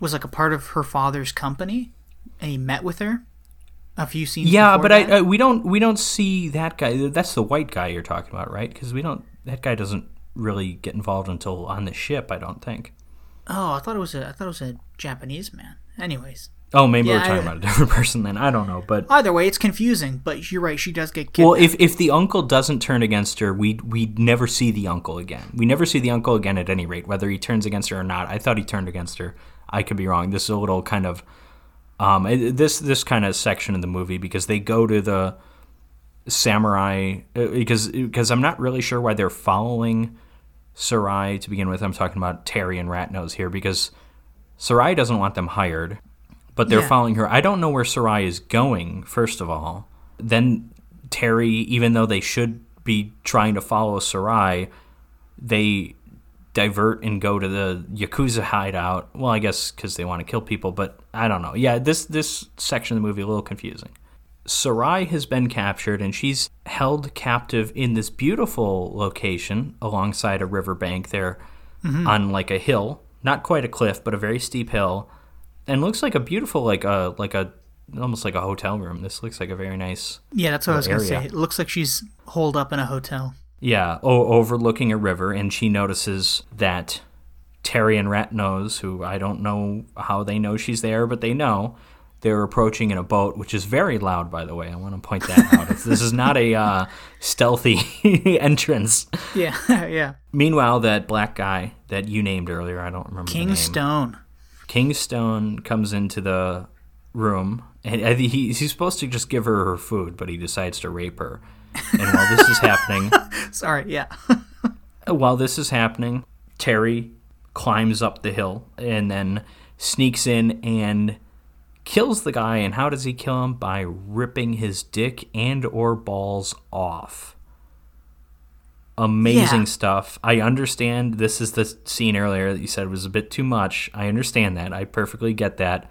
was like a part of her father's company, and he met with her. a few scenes. Yeah, but I. I we don't we don't see that guy. That's the white guy you're talking about, right? Because we don't. That guy doesn't really get involved until on the ship. I don't think. oh, I thought it was a I thought it was a Japanese man. Anyways, Oh, maybe we're talking I- about a different person then. I don't know, but either way, it's confusing. But you're right. She does get kidnapped. well, if if the uncle doesn't turn against her, we we never see the uncle again. We never see the uncle again at any rate, whether he turns against her or not. I thought he turned against her. I could be wrong. This is a little kind of um this this kind of section of the movie because they go to the samurai uh, because because I'm not really sure why they're following Sarai to begin with. I'm talking about Terry and Ratnose here because Sarai doesn't want them hired, but they're Yeah. following her. I don't know where Sarai is going, first of all. Then Terry, even though they should be trying to follow Sarai, they divert and go to the Yakuza hideout. Well, I guess because they want to kill people, but I don't know. Yeah, this, this section of the movie a little confusing. Sarai has been captured and she's held captive in this beautiful location alongside a riverbank there mm-hmm. on like a hill, not quite a cliff, but a very steep hill, and looks like a beautiful like a like a almost like a hotel room. This looks like a very nice yeah, that's what I was gonna say. It looks like she's holed up in a hotel. yeah, o- overlooking a river, and she notices that Terry and Rat Ratnose, who I don't know how they know she's there, but they know they're approaching in a boat, which is very loud, by the way. I want to point that out. It's, this is not a uh, stealthy entrance. Yeah, yeah. Meanwhile, that black guy that you named earlier, I don't remember the King. Stone. King Stone comes into the room, and I think he, he's supposed to just give her her food, but he decides to rape her. And while this is happening, Sorry, yeah. while this is happening, Terry climbs up the hill and then sneaks in and kills the guy. And how does he kill him? By ripping his dick and or balls off. Amazing Yeah. stuff. I understand this is the scene earlier that you said was a bit too much. I understand that. I perfectly get that.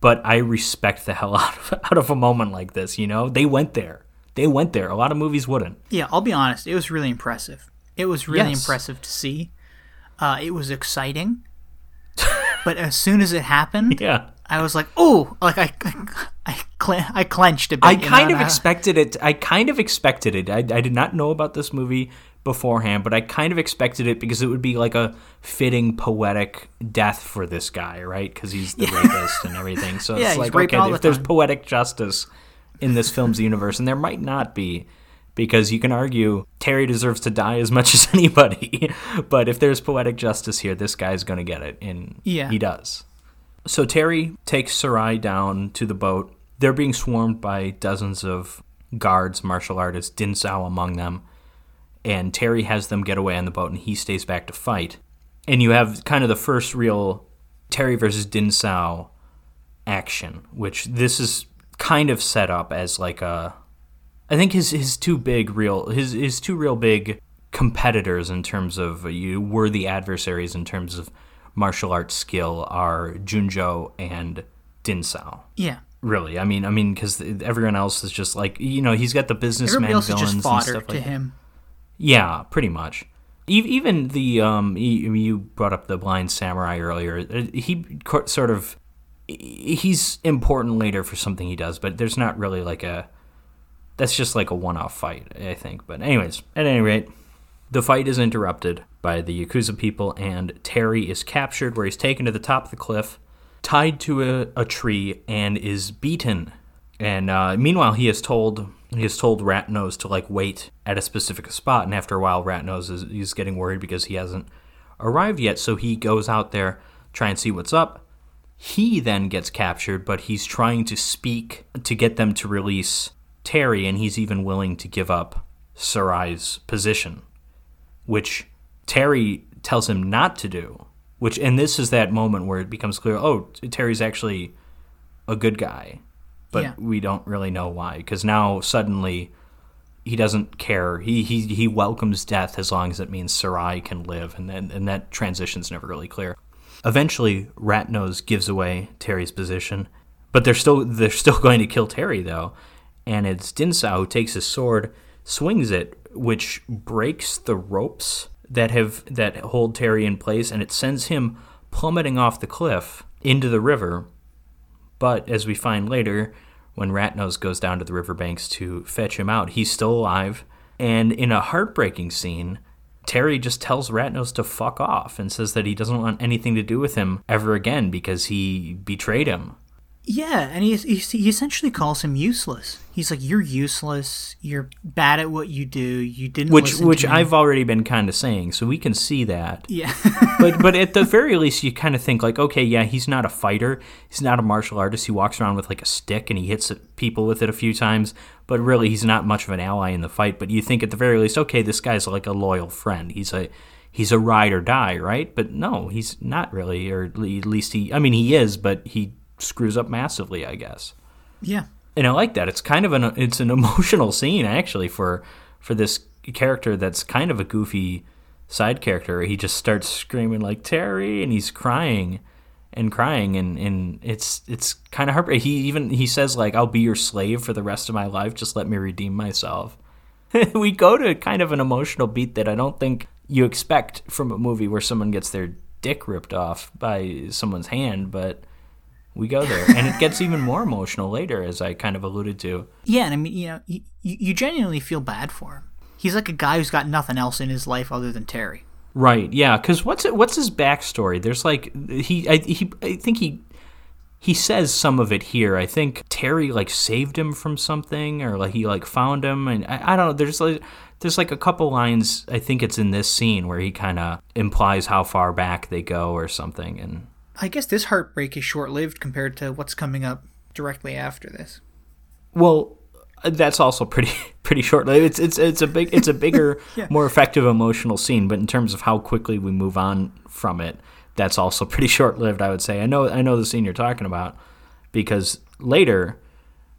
But I respect the hell out of out of a moment like this, you know? They went there. They went there. A lot of movies wouldn't. Yeah, I'll be honest. It was really impressive. It was really Yes. impressive to see. Uh, it was exciting. but as soon as it happened, Yeah. I was like, "Oh!" Like I, I, I clenched a bit. I kind of I- expected it. I kind of expected it. I, I did not know about this movie beforehand, but I kind of expected it because it would be like a fitting poetic death for this guy, right? Because he's the rapist and everything. So Yeah, it's like okay, all if the there's poetic justice in this film's universe, and there might not be. Because you can argue Terry deserves to die as much as anybody, but if there's poetic justice here, this guy's going to get it, and Yeah. he does. So Terry takes Sarai down to the boat. They're being swarmed by dozens of guards, martial artists, Din Sao among them. And Terry has them get away on the boat, and he stays back to fight. And you have kind of the first real Terry versus Din Sao action, which this is kind of set up as like a. I think his his two big real his his two real big competitors in terms of uh, you worthy adversaries in terms of martial arts skill are Junjo and Din Sao. yeah. Really, I mean, I mean, because everyone else is just like you know he's got the businessman villains and stuff to like him. yeah, pretty much. Even the um, you you brought up the blind samurai earlier. Uh, He sort of he's important later for something he does, but there's not really like a that's just like a one-off fight, I think. But anyways, at any rate, the fight is interrupted by the Yakuza people, and Terry is captured, where he's taken to the top of the cliff, tied to a, a tree, and is beaten. And uh, meanwhile, he has told he has told Ratnose to like wait at a specific spot, and after a while, Ratnose is he's getting worried because he hasn't arrived yet. So he goes out there try and see what's up. He then gets captured, but he's trying to speak to get them to release Terry, and he's even willing to give up Sarai's position, which Terry tells him not to do. Which, and this is that moment where it becomes clear, oh, Terry's actually a good guy, but Yeah. we don't really know why. Because now suddenly he doesn't care. He, he he welcomes death as long as it means Sarai can live, and then and that transition's never really clear. Eventually, Ratnose gives away Terry's position, but they're still they're still going to kill Terry though, and it's Din Sao who takes his sword, swings it, which breaks the ropes that have that hold Terry in place, and it sends him plummeting off the cliff into the river. But as we find later, when Ratnose goes down to the riverbanks to fetch him out. He's still alive. And in a heartbreaking scene, Terry just tells Ratnose to fuck off and says that he doesn't want anything to do with him ever again because he betrayed him. Yeah, and he, he, he essentially calls him useless. He's like, "You're useless. You're bad at what you do. You didn't." Which which. I've already been kind of saying, so we can see that. yeah, but but at the very least, you kind of think like, okay, yeah, he's not a fighter. He's not a martial artist. He walks around with like a stick and he hits people with it a few times. But really, he's not much of an ally in the fight. But you think at the very least, okay, this guy's like a loyal friend. He's a he's a ride or die, right? But no, he's not really, or at least he. I mean, he is, but he screws up massively, I guess. yeah, And I like that. It's kind of an it's an emotional scene actually for for this character that's kind of a goofy side character. He just starts screaming like Terry, and he's crying and crying, and, and it's it's kind of heartbreaking. He even he says like, "I'll be your slave for the rest of my life. Just let me redeem myself." we go to kind of an emotional beat that I don't think you expect from a movie where someone gets their dick ripped off by someone's hand, but we go there, and it gets even more emotional later, as I kind of alluded to. yeah. And I mean, you know, you, you genuinely feel bad for him. He's like a guy who's got nothing else in his life other than Terry. Right. Yeah. Because what's it, what's his backstory? There's like he I, he I think he he says some of it here. I think Terry like saved him from something, or like he like found him, and I, I don't know. There's like there's like a couple lines. I think it's in this scene where he kind of implies how far back they go or something, and I guess this heartbreak is short lived compared to what's coming up directly after this. Well, that's also pretty pretty short lived. It's it's it's a big it's a bigger, Yeah. more effective emotional scene. But in terms of how quickly we move on from it, that's also pretty short lived. I would say. I know I know the scene you're talking about because later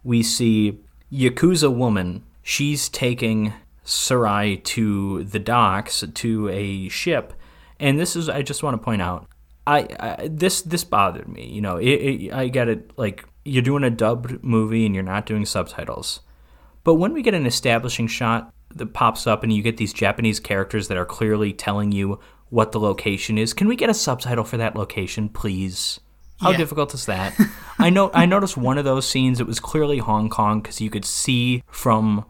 we see Yakuza woman. She's taking Sarai to the docks to a ship, and this is I just want to point out. I, I this this bothered me. You know, it, it, I get it. Like you're doing a dubbed movie and you're not doing subtitles, but when we get an establishing shot that pops up and you get these Japanese characters that are clearly telling you what the location is, can we get a subtitle for that location, please? How Yeah. difficult is that? I know. I noticed one of those scenes. It was clearly Hong Kong because you could see from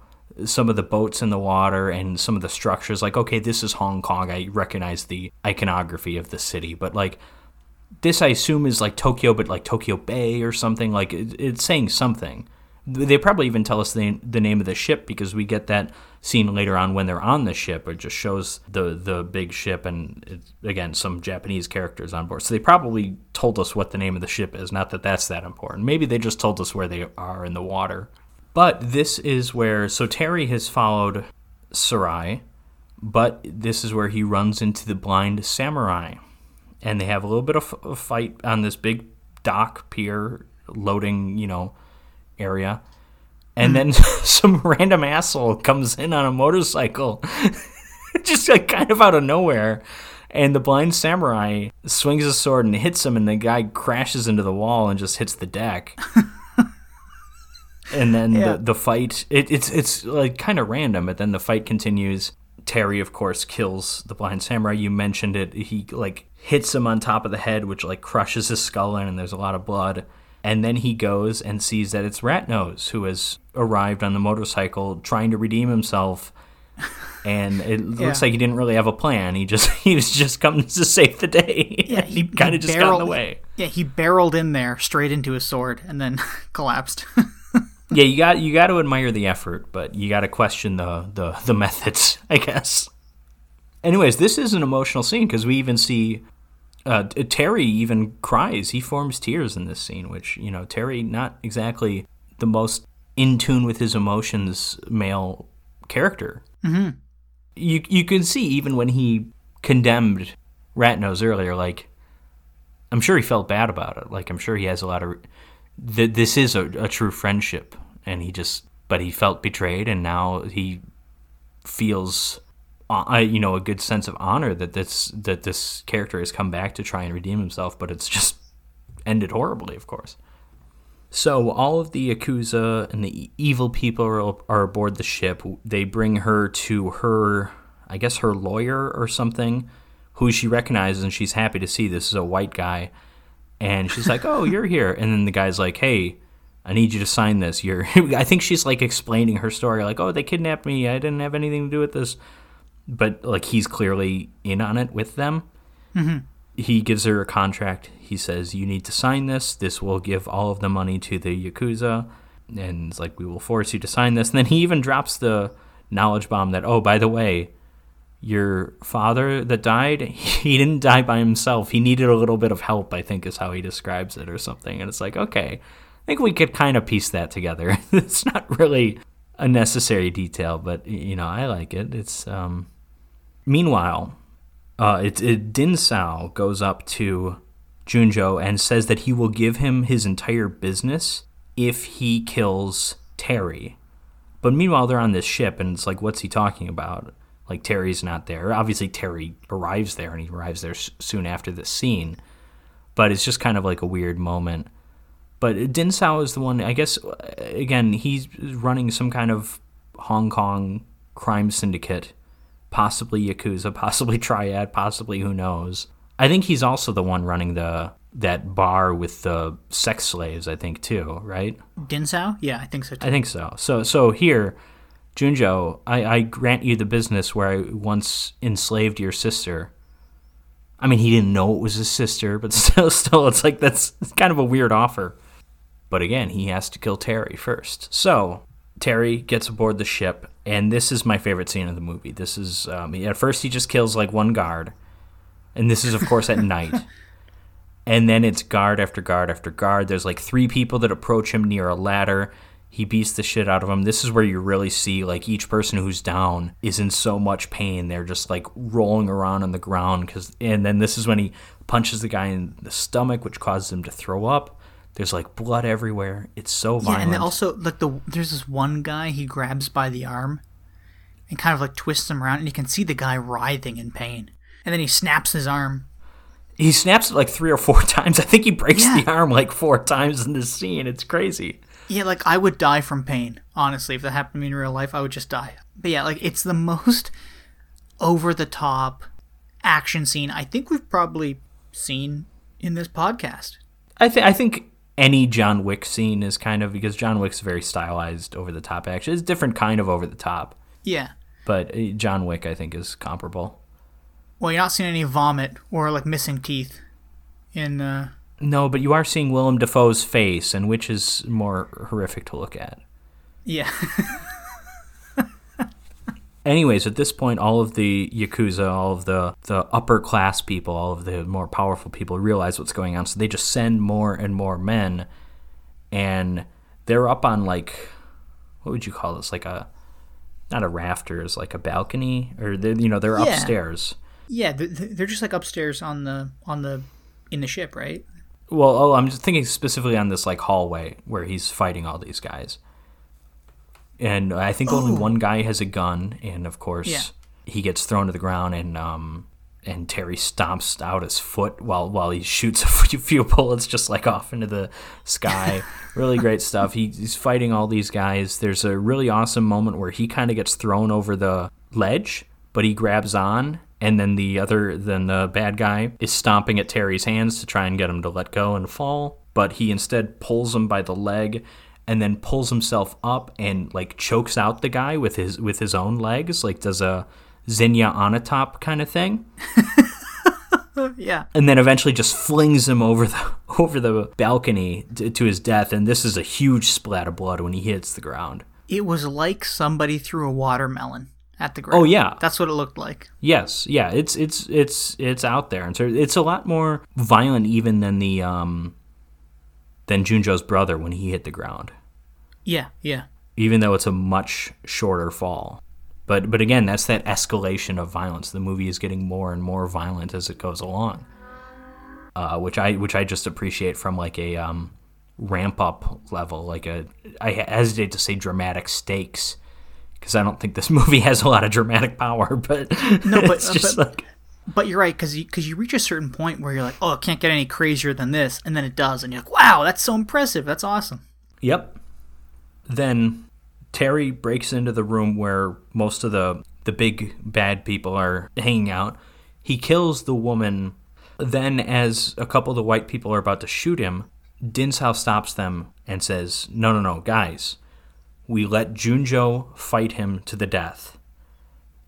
some of the boats in the water and some of the structures. Like, okay, this is Hong Kong. I recognize the iconography of the city, but like this, I assume is like Tokyo, but like Tokyo Bay or something. Like it, it's saying something. They probably even tell us the, the name of the ship because we get that scene later on when they're on the ship. It just shows the the big ship and again some Japanese characters on board. So they probably told us what the name of the ship is. Not that that's that important. Maybe they just told us where they are in the water. But this is where so Terry has followed Sarai, but this is where he runs into the blind samurai, and they have a little bit of a fight on this big dock pier loading, you know, area. And hmm. then some random asshole comes in on a motorcycle, just like kind of out of nowhere. And the blind samurai swings his sword and hits him, and the guy crashes into the wall and just hits the deck. and then Yeah. the, the fight it, it's it's like kind of random but then the fight continues. Terry of course kills the blind samurai. You mentioned it. He like hits him on top of the head which like crushes his skull in and there's a lot of blood. And then he goes and sees that it's ratnose who has arrived on the motorcycle trying to redeem himself. And it Yeah. looks like he didn't really have a plan. He just he was just coming to save the day. Yeah, he, kind of just got in the barreled- way. Yeah, he barreled in there straight into his sword and then collapsed. Yeah, you got you got to admire the effort, but you got to question the, the the methods, I guess. Anyways, this is an emotional scene because we even see uh, Terry even cries. He forms tears in this scene, which you know Terry not exactly the most in tune with his emotions male character. Mm-hmm. You you can see even when he condemned Ratnose earlier, like I'm sure he felt bad about it. Like I'm sure he has a lot of. Th- this is a, a true friendship, and he just, but he felt betrayed, and now he feels, uh, you know, a good sense of honor that this that this character has come back to try and redeem himself, but it's just ended horribly, of course. So all of the Yakuza and the evil people are, are aboard the ship. They bring her to her, I guess, her lawyer or something, who she recognizes, and she's happy to see this is a white guy. And she's like, "Oh, you're here." And then the guy's like, "Hey, I need you to sign this. You're I think she's like explaining her story like, "Oh, they kidnapped me. I didn't have anything to do with this." But like he's clearly in on it with them. Mm-hmm. He gives her a contract. He says, "You need to sign this. This will give all of the money to the yakuza." And it's like, "We will force you to sign this." And then he even drops the knowledge bomb that, "Oh, by the way, your father that died, he didn't die by himself. He needed a little bit of help, I think is how he describes it or something. And it's like, okay, I think we could kind of piece that together. it's not really a necessary detail, but you know, I like it. It's um meanwhile, uh it, it Din Sao goes up to Junjo and says that he will give him his entire business if he kills Terry. But meanwhile, they're on this ship, and it's like, what's he talking about? Like Terry's not there. Obviously, Terry arrives there, and he arrives there soon after the scene. But it's just kind of like a weird moment but Din Sao is the one, I guess, again, he's running some kind of Hong Kong crime syndicate, possibly Yakuza, possibly Triad, possibly who knows. I think he's also the one running the that bar with the sex slaves, I think, too, right? Din Sao? Yeah, I think so too. I think so. So so here, Junjo, I, I grant you the business where I once enslaved your sister. I mean, he didn't know it was his sister, but still, still, it's like that's kind of a weird offer. But again, he has to kill Terry first. So Terry gets aboard the ship, and this is my favorite scene of the movie. This is um, at first he just kills like one guard, and this is of course at night. And then it's guard after guard after guard. There's like three people that approach him near a ladder. He beats the shit out of them. This is where you really see like each person who's down is in so much pain. They're just like rolling around on the ground. Cause, and then this is when he punches the guy in the stomach, which causes him to throw up. There's like blood everywhere. It's so violent. Yeah, and also like the there's this one guy he grabs by the arm and kind of like twists him around, and you can see the guy writhing in pain. And then he snaps his arm. He snaps it like three or four times. I think he breaks yeah. the arm like four times in this scene. It's crazy. Yeah, like I would die from pain. Honestly, if that happened to me in real life, I would just die. But yeah, like it's the most over the top action scene I think we've probably seen in this podcast. I think I think any John Wick scene is kind of because John Wick's very stylized, over the top action. It's a different kind of over the top. Yeah. But uh, John Wick, I think, is comparable. Well, you're not seeing any vomit or like missing teeth in. Uh... No, but you are seeing Willem Dafoe's face, and which is more horrific to look at. Yeah. anyways, at this point, all of the yakuza, all of the the upper class people, all of the more powerful people realize what's going on, so they just send more and more men, and they're up on like, what would you call this? Like a, not a rafters, like a balcony, or they you know they're yeah. upstairs. Yeah, they're just like upstairs on the on the in the ship, right? Well, oh, I'm just thinking specifically on this like hallway where he's fighting all these guys and I think only oh. one guy has a gun, and of course yeah. he gets thrown to the ground, and um, and Terry stomps out his foot while while he shoots a few bullets just like off into the sky. really great stuff. He, he's fighting all these guys. There's a really awesome moment where he kind of gets thrown over the ledge, but he grabs on. And then the other, then the bad guy is stomping at Terry's hands to try and get him to let go and fall. But he instead pulls him by the leg and then pulls himself up and like chokes out the guy with his with his own legs, like does a Xenia Onatopp kind of thing. yeah. And then eventually just flings him over the over the balcony to, to his death and this is a huge splat of blood when he hits the ground. It was like somebody threw a watermelon at the ground. Oh yeah, that's what it looked like. Yes, yeah, it's it's it's it's out there, and so it's a lot more violent even than the um than Junjo's brother when he hit the ground. Yeah, yeah. Even though it's a much shorter fall. But but again, that's that escalation of violence. The movie is getting more and more violent as it goes along. Uh, which I which I just appreciate from like a um, ramp up level, like a I hesitate to say dramatic stakes because I don't think this movie has a lot of dramatic power, but no, but it's just but, like but you're right because you, cause you reach a certain point where you're like, oh, it can't get any crazier than this, and then it does, and you're like, wow, that's so impressive, that's awesome. Yep. Then Terry breaks into the room where most of the the big bad people are hanging out. He kills the woman. Then, as a couple of the white people are about to shoot him, Din Sao stops them and says, No, no, no, guys, we let Junjo fight him to the death.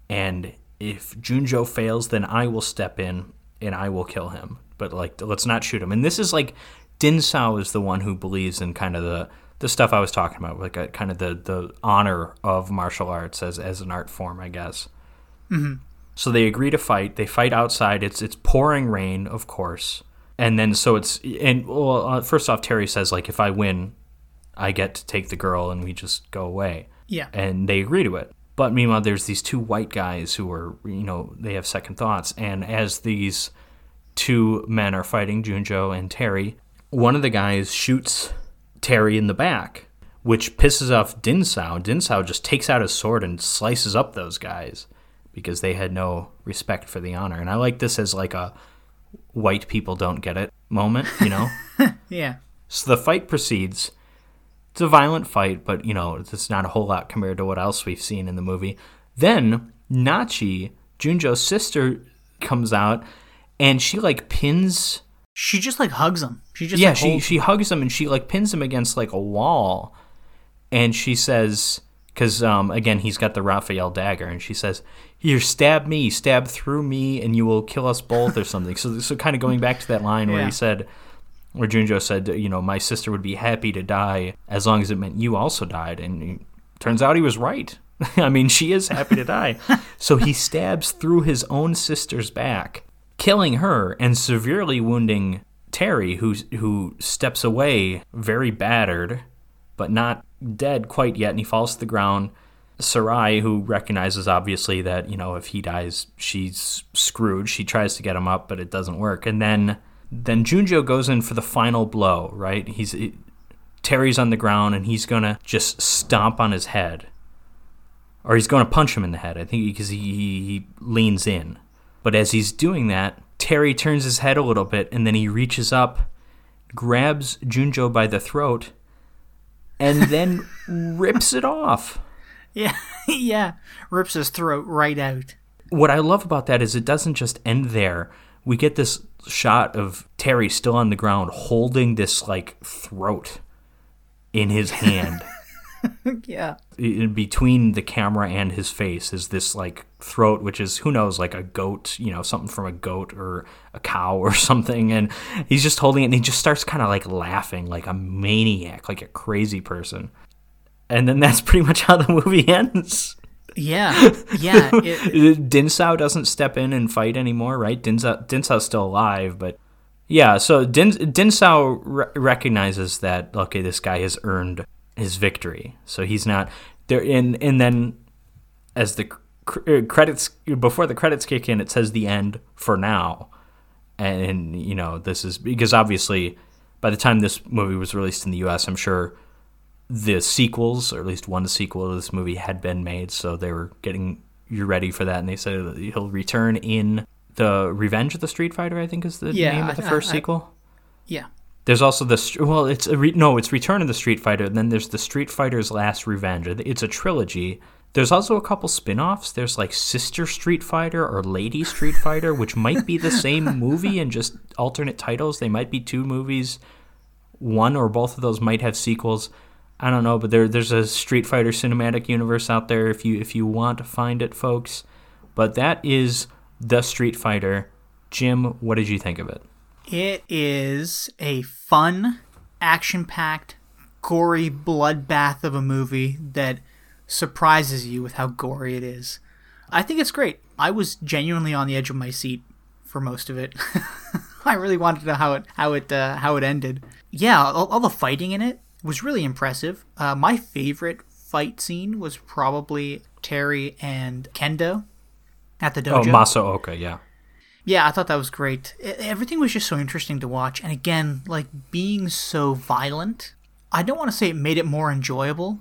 And if Junjo fails, then I will step in and I will kill him. But like, let's not shoot him. And this is like, Din Sao is the one who believes in kind of the the stuff I was talking about, like a, kind of the the honor of martial arts as as an art form, I guess. Mm-hmm. So they agree to fight. They fight outside. It's it's pouring rain, of course. And then so it's and well, uh, first off, Terry says like, if I win, I get to take the girl, and we just go away. Yeah. And they agree to it. But meanwhile, there's these two white guys who are, you know, they have second thoughts. And as these two men are fighting, Junjo and Terry, one of the guys shoots Terry in the back, which pisses off Din Sao. Din Sao just takes out his sword and slices up those guys because they had no respect for the honor. And I like this as like a white people don't get it moment, you know? Yeah. So the fight proceeds. It's a violent fight, but you know, it's not a whole lot compared to what else we've seen in the movie. Then Nachi, Junjo's sister, comes out and she like pins She just like hugs him. She just yeah, like, she she hugs him and she like pins him against like a wall, and she says, because um again he's got the Raphael dagger, and she says, "Here, stab me, stab through me, and you will kill us both," or something. So so kind of going back to that line where he said, where Junjo said, you know, my sister would be happy to die as long as it meant you also died, and it turns out he was right. I mean, she is happy to die. so he stabs through his own sister's back, killing her and severely wounding Terry, who who steps away very battered, but not dead quite yet, and he falls to the ground. Sarai, who recognizes obviously that you know if he dies, she's screwed. She tries to get him up, but it doesn't work. And then then Junjo goes in for the final blow. Right? He's Terry's on the ground, and he's gonna just stomp on his head, or he's gonna punch him in the head. I think because he, he, he leans in. But as he's doing that, Terry turns his head a little bit, and then he reaches up, grabs Junjo by the throat, and then rips it off. yeah, yeah, rips his throat right out. What I love about that is it doesn't just end there. We get this shot of Terry still on the ground holding this like throat in his hand. Yeah, in between the camera and his face is this like throat which is who knows like a goat you know something from a goat or a cow or something. And he's just holding it and he just starts kind of like laughing like a maniac like a crazy person. And then that's pretty much how the movie ends yeah, yeah. It, Din Sao doesn't step in and fight anymore, right? Din Sao, Din Sao's still alive, but yeah. So Din Din Sao re- recognizes that okay, this guy has earned his victory, so he's not there. And and then as the cr- uh, credits before the credits kick in, it says the end for now, and you know this is because obviously by the time this movie was released in the U.S., I'm sure the sequels, or at least one sequel to this movie, had been made, so they were getting you ready for that. And they said he'll return in the Revenge of the Street Fighter. I think is the Yeah, name of I- the first I- I- sequel. yeah, There's also the well, it's a re- no, it's Return of the Street Fighter. And then there's the Street Fighter's Last Revenge. It's a trilogy. There's also a couple spin-offs. There's like Sister Street Fighter or Lady Street Fighter, which might be the same movie and just alternate titles. They might be two movies. One or both of those might have sequels. I don't know, but there there's a Street Fighter cinematic universe out there if you if you want to find it, folks. But that is the Street Fighter. Jim, what did you think of it? it is a fun, action-packed, gory bloodbath of a movie that surprises you with how gory it is. I think it's great. I was genuinely on the edge of my seat for most of it. I really wanted to know how it how it uh, how it ended. Yeah, all, all the fighting in it was really impressive. Uh, my favorite fight scene was probably Terry and Kendo at the Oh, dojo. Masaoka, yeah. Yeah, I thought that was great. Everything was just so interesting to watch. And again, like being so violent, I don't want to say it made it more enjoyable,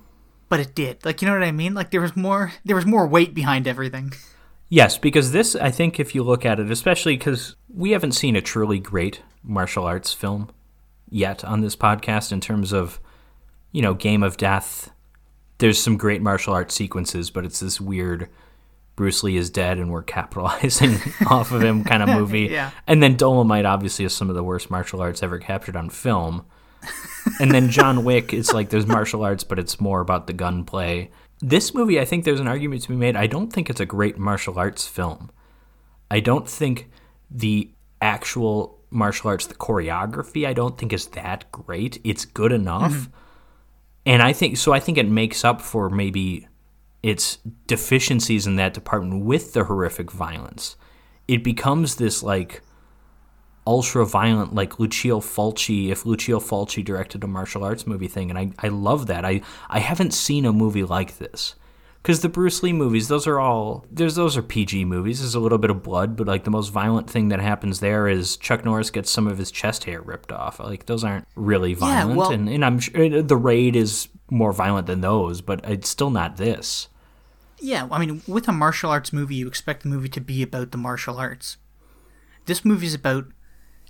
but it did. Like, you know what I mean? Like there was more there was more weight behind everything. Yes, because this, I think, if you look at it, especially because we haven't seen a truly great martial arts film yet on this podcast in terms of, you know, Game of Death. There's some great martial arts sequences, but it's this weird Bruce Lee is dead and we're capitalizing off of him kind of movie. Yeah. And then Dolomite obviously is some of the worst martial arts ever captured on film. and then John Wick, it's like there's martial arts, but it's more about the gunplay. This movie, I think there's an argument to be made. I don't think it's a great martial arts film. I don't think the actual martial arts, the choreography, I don't think is that great. It's good enough. Mm-hmm. And I think so I think it makes up for maybe its deficiencies in that department with the horrific violence. It becomes this like ultra violent like Lucio Fulci if Lucio Fulci directed a martial arts movie thing and I, I love that. I, I haven't seen a movie like this. Because the Bruce Lee movies, those are all there's those are PG movies. There's a little bit of blood, but like the most violent thing that happens there is Chuck Norris gets some of his chest hair ripped off. Like those aren't really violent, yeah, well, and, and I'm sure uh, the raid is more violent than those, but it's still not this. Yeah, I mean, with a martial arts movie, you expect the movie to be about the martial arts. This movie is about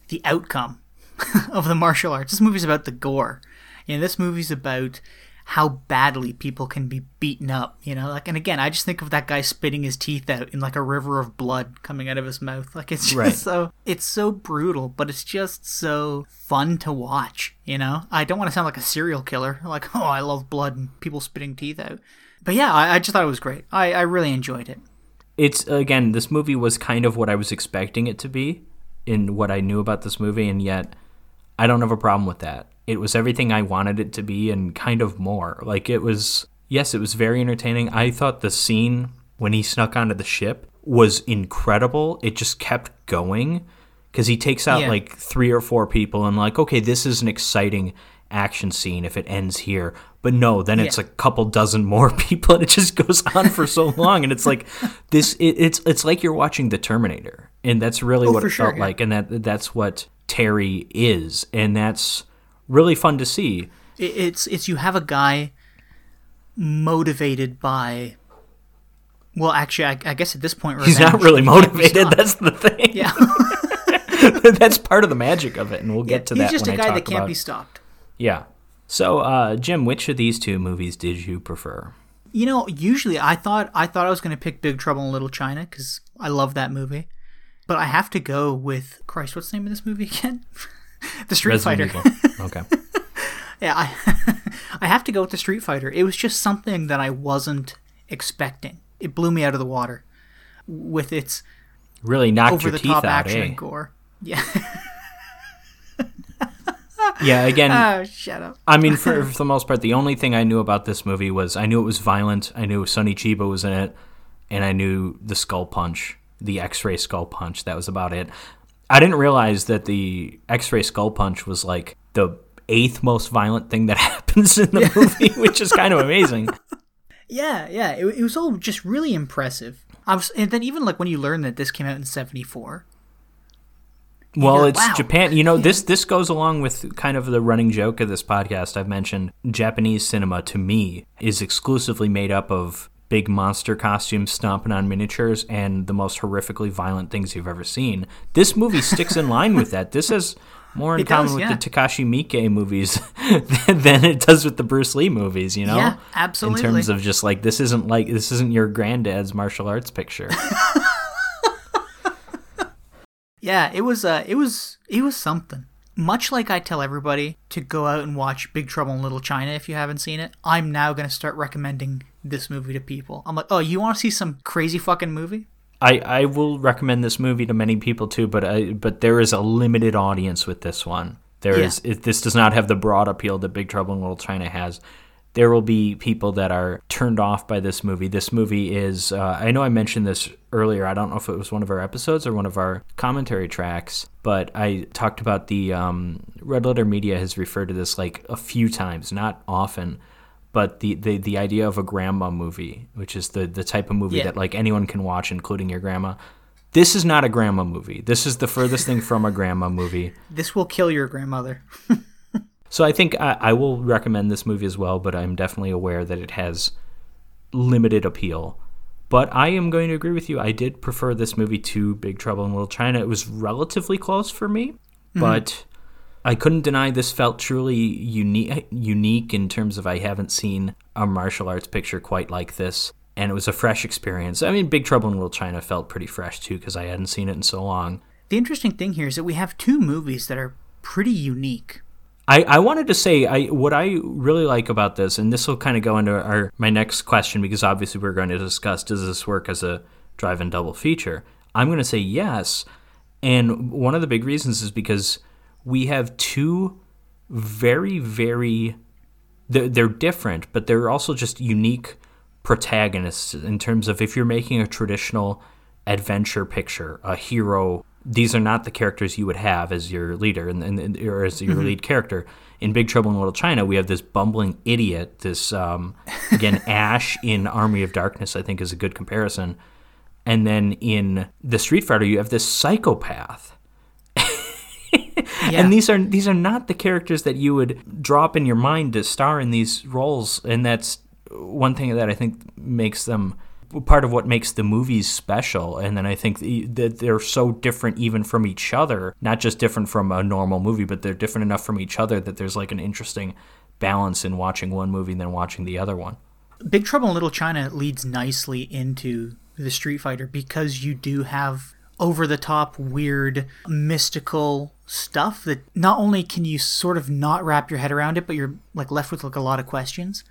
the outcome of the martial arts. This movie's about the gore. You know, this movie's about how badly people can be beaten up, you know? Like and again, I just think of that guy spitting his teeth out in like a river of blood coming out of his mouth. Like it's just right. so it's so brutal, but it's just so fun to watch, you know? I don't want to sound like a serial killer, like, oh, I love blood and people spitting teeth out. But yeah, I, I just thought it was great. I, I really enjoyed it. It's again, this movie was kind of what I was expecting it to be in what I knew about this movie, and yet I don't have a problem with that. It was everything I wanted it to be and kind of more. Like it was, yes, it was very entertaining. I thought the scene when he snuck onto the ship was incredible. It just kept going because he takes out yeah. like three or four people and like, okay, this is an exciting action scene if it ends here. But no, then it's a couple dozen more people and it just goes on for so long and it's like this it, it's it's like you're watching The Terminator. And that's really oh, what it sure, felt yeah. like and that that's what Terry is and that's really fun to see. It's it's you have a guy motivated by well, actually, I, I guess at this point, he's not really motivated. That's the thing. Yeah, that's part of the magic of it, and we'll get yeah, to that. He's just a guy that can't about... be stopped. Yeah. So, uh, Jim, which of these two movies did you prefer? You know, usually I thought I thought I was going to pick Big Trouble in Little China because I love that movie, but I have to go with Christ. What's the name of this movie again? the Street Resident Fighter. okay. yeah, I I have to go with the Street Fighter. It was just something that I wasn't expecting. It blew me out of the water with its really knocked over your the teeth top out, action eh? and gore. Yeah. yeah, again. Oh, shut up. I mean, for, for, the most part, the only thing I knew about this movie was I knew it was violent. I knew Sonny Chiba was in it, and I knew the skull punch, the X-ray skull punch. That was about it. I didn't realize that the X-ray skull punch was like the eighth most violent thing that happens in the yeah. movie, which is kind of amazing. Yeah, yeah, it, it was all just really impressive. I was, and then even like when you learn that this came out in '74, well, it's wow. Japan. You know, this this goes along with kind of the running joke of this podcast. I've mentioned Japanese cinema to me is exclusively made up of big monster costumes stomping on miniatures and the most horrifically violent things you've ever seen. This movie sticks in line with that. This has more in it common does, yeah. with the Takashi Miike movies than it does with the Bruce Lee movies, you know? Yeah, absolutely. In terms of just like this isn't like this isn't your granddad's martial arts picture. Yeah, it was uh it was it was something. Much like I tell everybody to go out and watch Big Trouble in Little China if you haven't seen it, I'm now going to start recommending this movie to people. I'm like, "Oh, you want to see some crazy fucking movie?" I, I will recommend this movie to many people too, but I, but there is a limited audience with this one. There yeah. is it, this does not have the broad appeal that Big Trouble in Little China has there will be people that are turned off by this movie. This movie is, uh, I know I mentioned this earlier. I don't know if it was one of our episodes or one of our commentary tracks, but I talked about the um, Red Letter Media has referred to this like a few times, not often. But the, the, the idea of a grandma movie, which is the, the type of movie yeah. that like anyone can watch, including your grandma, this is not a grandma movie. This is the furthest thing from a grandma movie. This will kill your grandmother. So I think I, I, will recommend this movie as well, but I'm definitely aware that it has limited appeal. But I am going to agree with you. I did prefer this movie to Big Trouble in Little China. It was relatively close for me, mm-hmm. but I couldn't deny this felt truly unique unique in terms of I haven't seen a martial arts picture quite like this and it was a fresh experience. I mean, Big Trouble in Little China felt pretty fresh too because I hadn't seen it in so long. The interesting thing here is that we have two movies that are pretty unique I, I wanted to say I what I really like about this, and this will kind of go into our my next question because obviously we're going to discuss does this work as a drive-in double feature. I'm going to say yes, and one of the big reasons is because we have two very very they're, they're different, but they're also just unique protagonists in terms of if you're making a traditional adventure picture, a hero. These are not the characters you would have as your leader and, and or as your mm-hmm. lead character. In Big Trouble in Little China, we have this bumbling idiot. This um, again, Ash in Army of Darkness, I think, is a good comparison. And then in the Street Fighter, you have this psychopath. Yeah. And these are these are not the characters that you would drop in your mind to star in these roles, and that's one thing that I think makes them part of what makes the movies special. And then I think that they're so different even from each other, not just different from a normal movie, but they're different enough from each other that there's like an interesting balance in watching one movie than watching the other one. Big Trouble in Little China leads nicely into the Street Fighter because you do have over the top, weird, mystical stuff that not only can you sort of not wrap your head around it, but you're like left with like a lot of questions.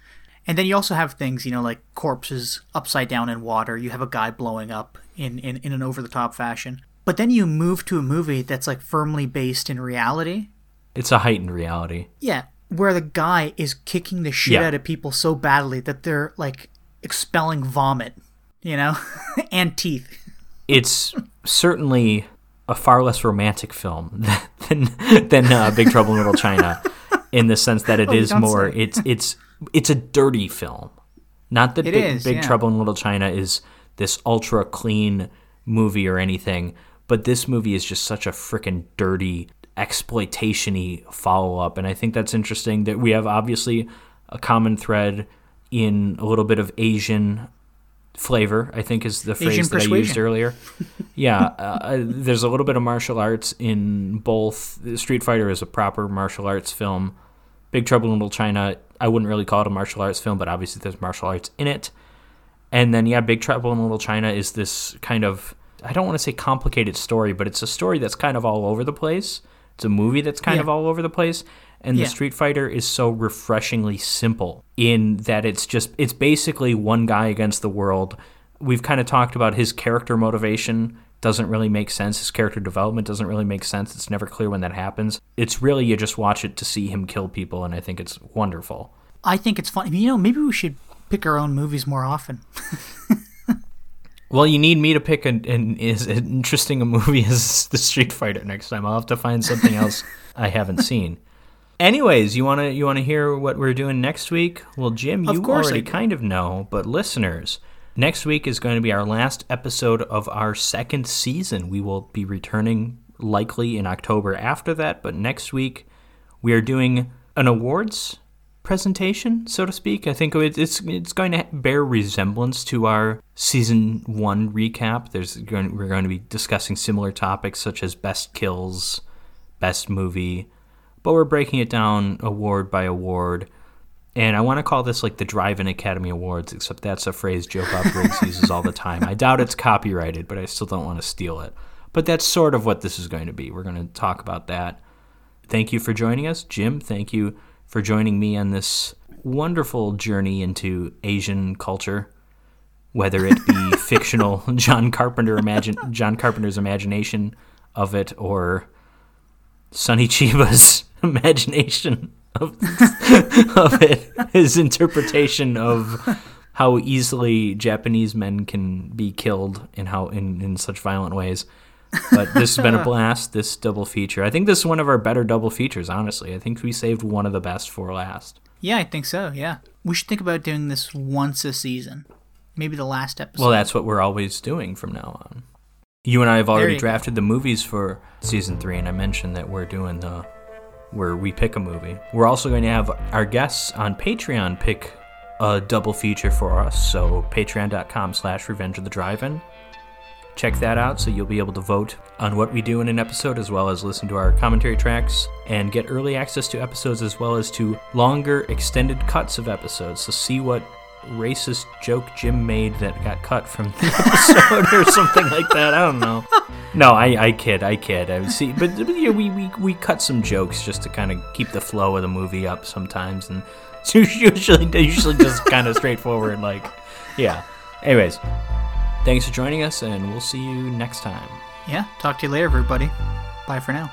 And then you also have things, you know, like corpses upside down in water. You have a guy blowing up in, in, in an over the top fashion. But then you move to a movie that's like firmly based in reality. It's a heightened reality. Yeah. Where the guy is kicking the shit yeah. out of people so badly that they're like expelling vomit, you know, and teeth. It's certainly a far less romantic film than than uh, Big Trouble in Little China, in the sense that it oh, is more. Say. It's it's it's a dirty film. Not that Big, is, Big yeah. Trouble in Little China is this ultra clean movie or anything, but this movie is just such a freaking dirty exploitationy follow up, and I think that's interesting. That we have obviously a common thread in a little bit of Asian flavor, I think is the phrase Asian that persuasion. I used earlier. yeah, uh, uh, there's a little bit of martial arts in both. Street Fighter is a proper martial arts film. Big Trouble in Little China, I wouldn't really call it a martial arts film, but obviously there's martial arts in it. And then, yeah, Big Trouble in Little China is this kind of, I don't want to say complicated story, but it's a story that's kind of all over the place. It's a movie that's kind yeah. of all over the place and yeah. the Street Fighter is so refreshingly simple in that it's just it's basically one guy against the world. We've kind of talked about his character motivation doesn't really make sense. His character development doesn't really make sense. It's never clear when that happens. It's really you just watch it to see him kill people, and I think it's wonderful. I think it's fun. You know, maybe we should pick our own movies more often. well, you need me to pick an, an as interesting a movie as the Street Fighter next time. I'll have to find something else I haven't seen. Anyways, you wanna you wanna hear what we're doing next week? Well, Jim, you already kind of know, but listeners, next week is going to be our last episode of our second season. We will be returning likely in October after that, but next week we are doing an awards presentation, so to speak. I think it's it's going to bear resemblance to our season one recap. There's going, we're going to be discussing similar topics such as best kills, best movie but we're breaking it down award by award. And I want to call this like the Drive-In Academy Awards, except that's a phrase Joe Bob Briggs uses all the time. I doubt it's copyrighted, but I still don't want to steal it. But that's sort of what this is going to be. We're going to talk about that. Thank you for joining us, Jim. Thank you for joining me on this wonderful journey into Asian culture, whether it be fictional John Carpenter imagine John Carpenter's imagination of it or Sonny Chiba's imagination of, of it, his interpretation of how easily Japanese men can be killed and how in, in such violent ways. But this has been a blast, this double feature. I think this is one of our better double features, honestly. I think we saved one of the best for last. Yeah, I think so, yeah. We should think about doing this once a season. Maybe the last episode. Well, that's what we're always doing from now on. You and I have already drafted the movies for season three, and I mentioned that we're doing the where we pick a movie. We're also going to have our guests on Patreon pick a double feature for us. So patreon.com slash revenge of the drive-in. Check that out so you'll be able to vote on what we do in an episode as well as listen to our commentary tracks and get early access to episodes as well as to longer extended cuts of episodes. So see what racist joke Jim made that got cut from the episode or something like that. I don't know. no, I, I kid, I kid. I see, but, but yeah, we, we we cut some jokes just to kind of keep the flow of the movie up sometimes, and it's usually usually just kind of straightforward. Like, yeah. Anyways, thanks for joining us, and we'll see you next time. Yeah, talk to you later, everybody. Bye for now.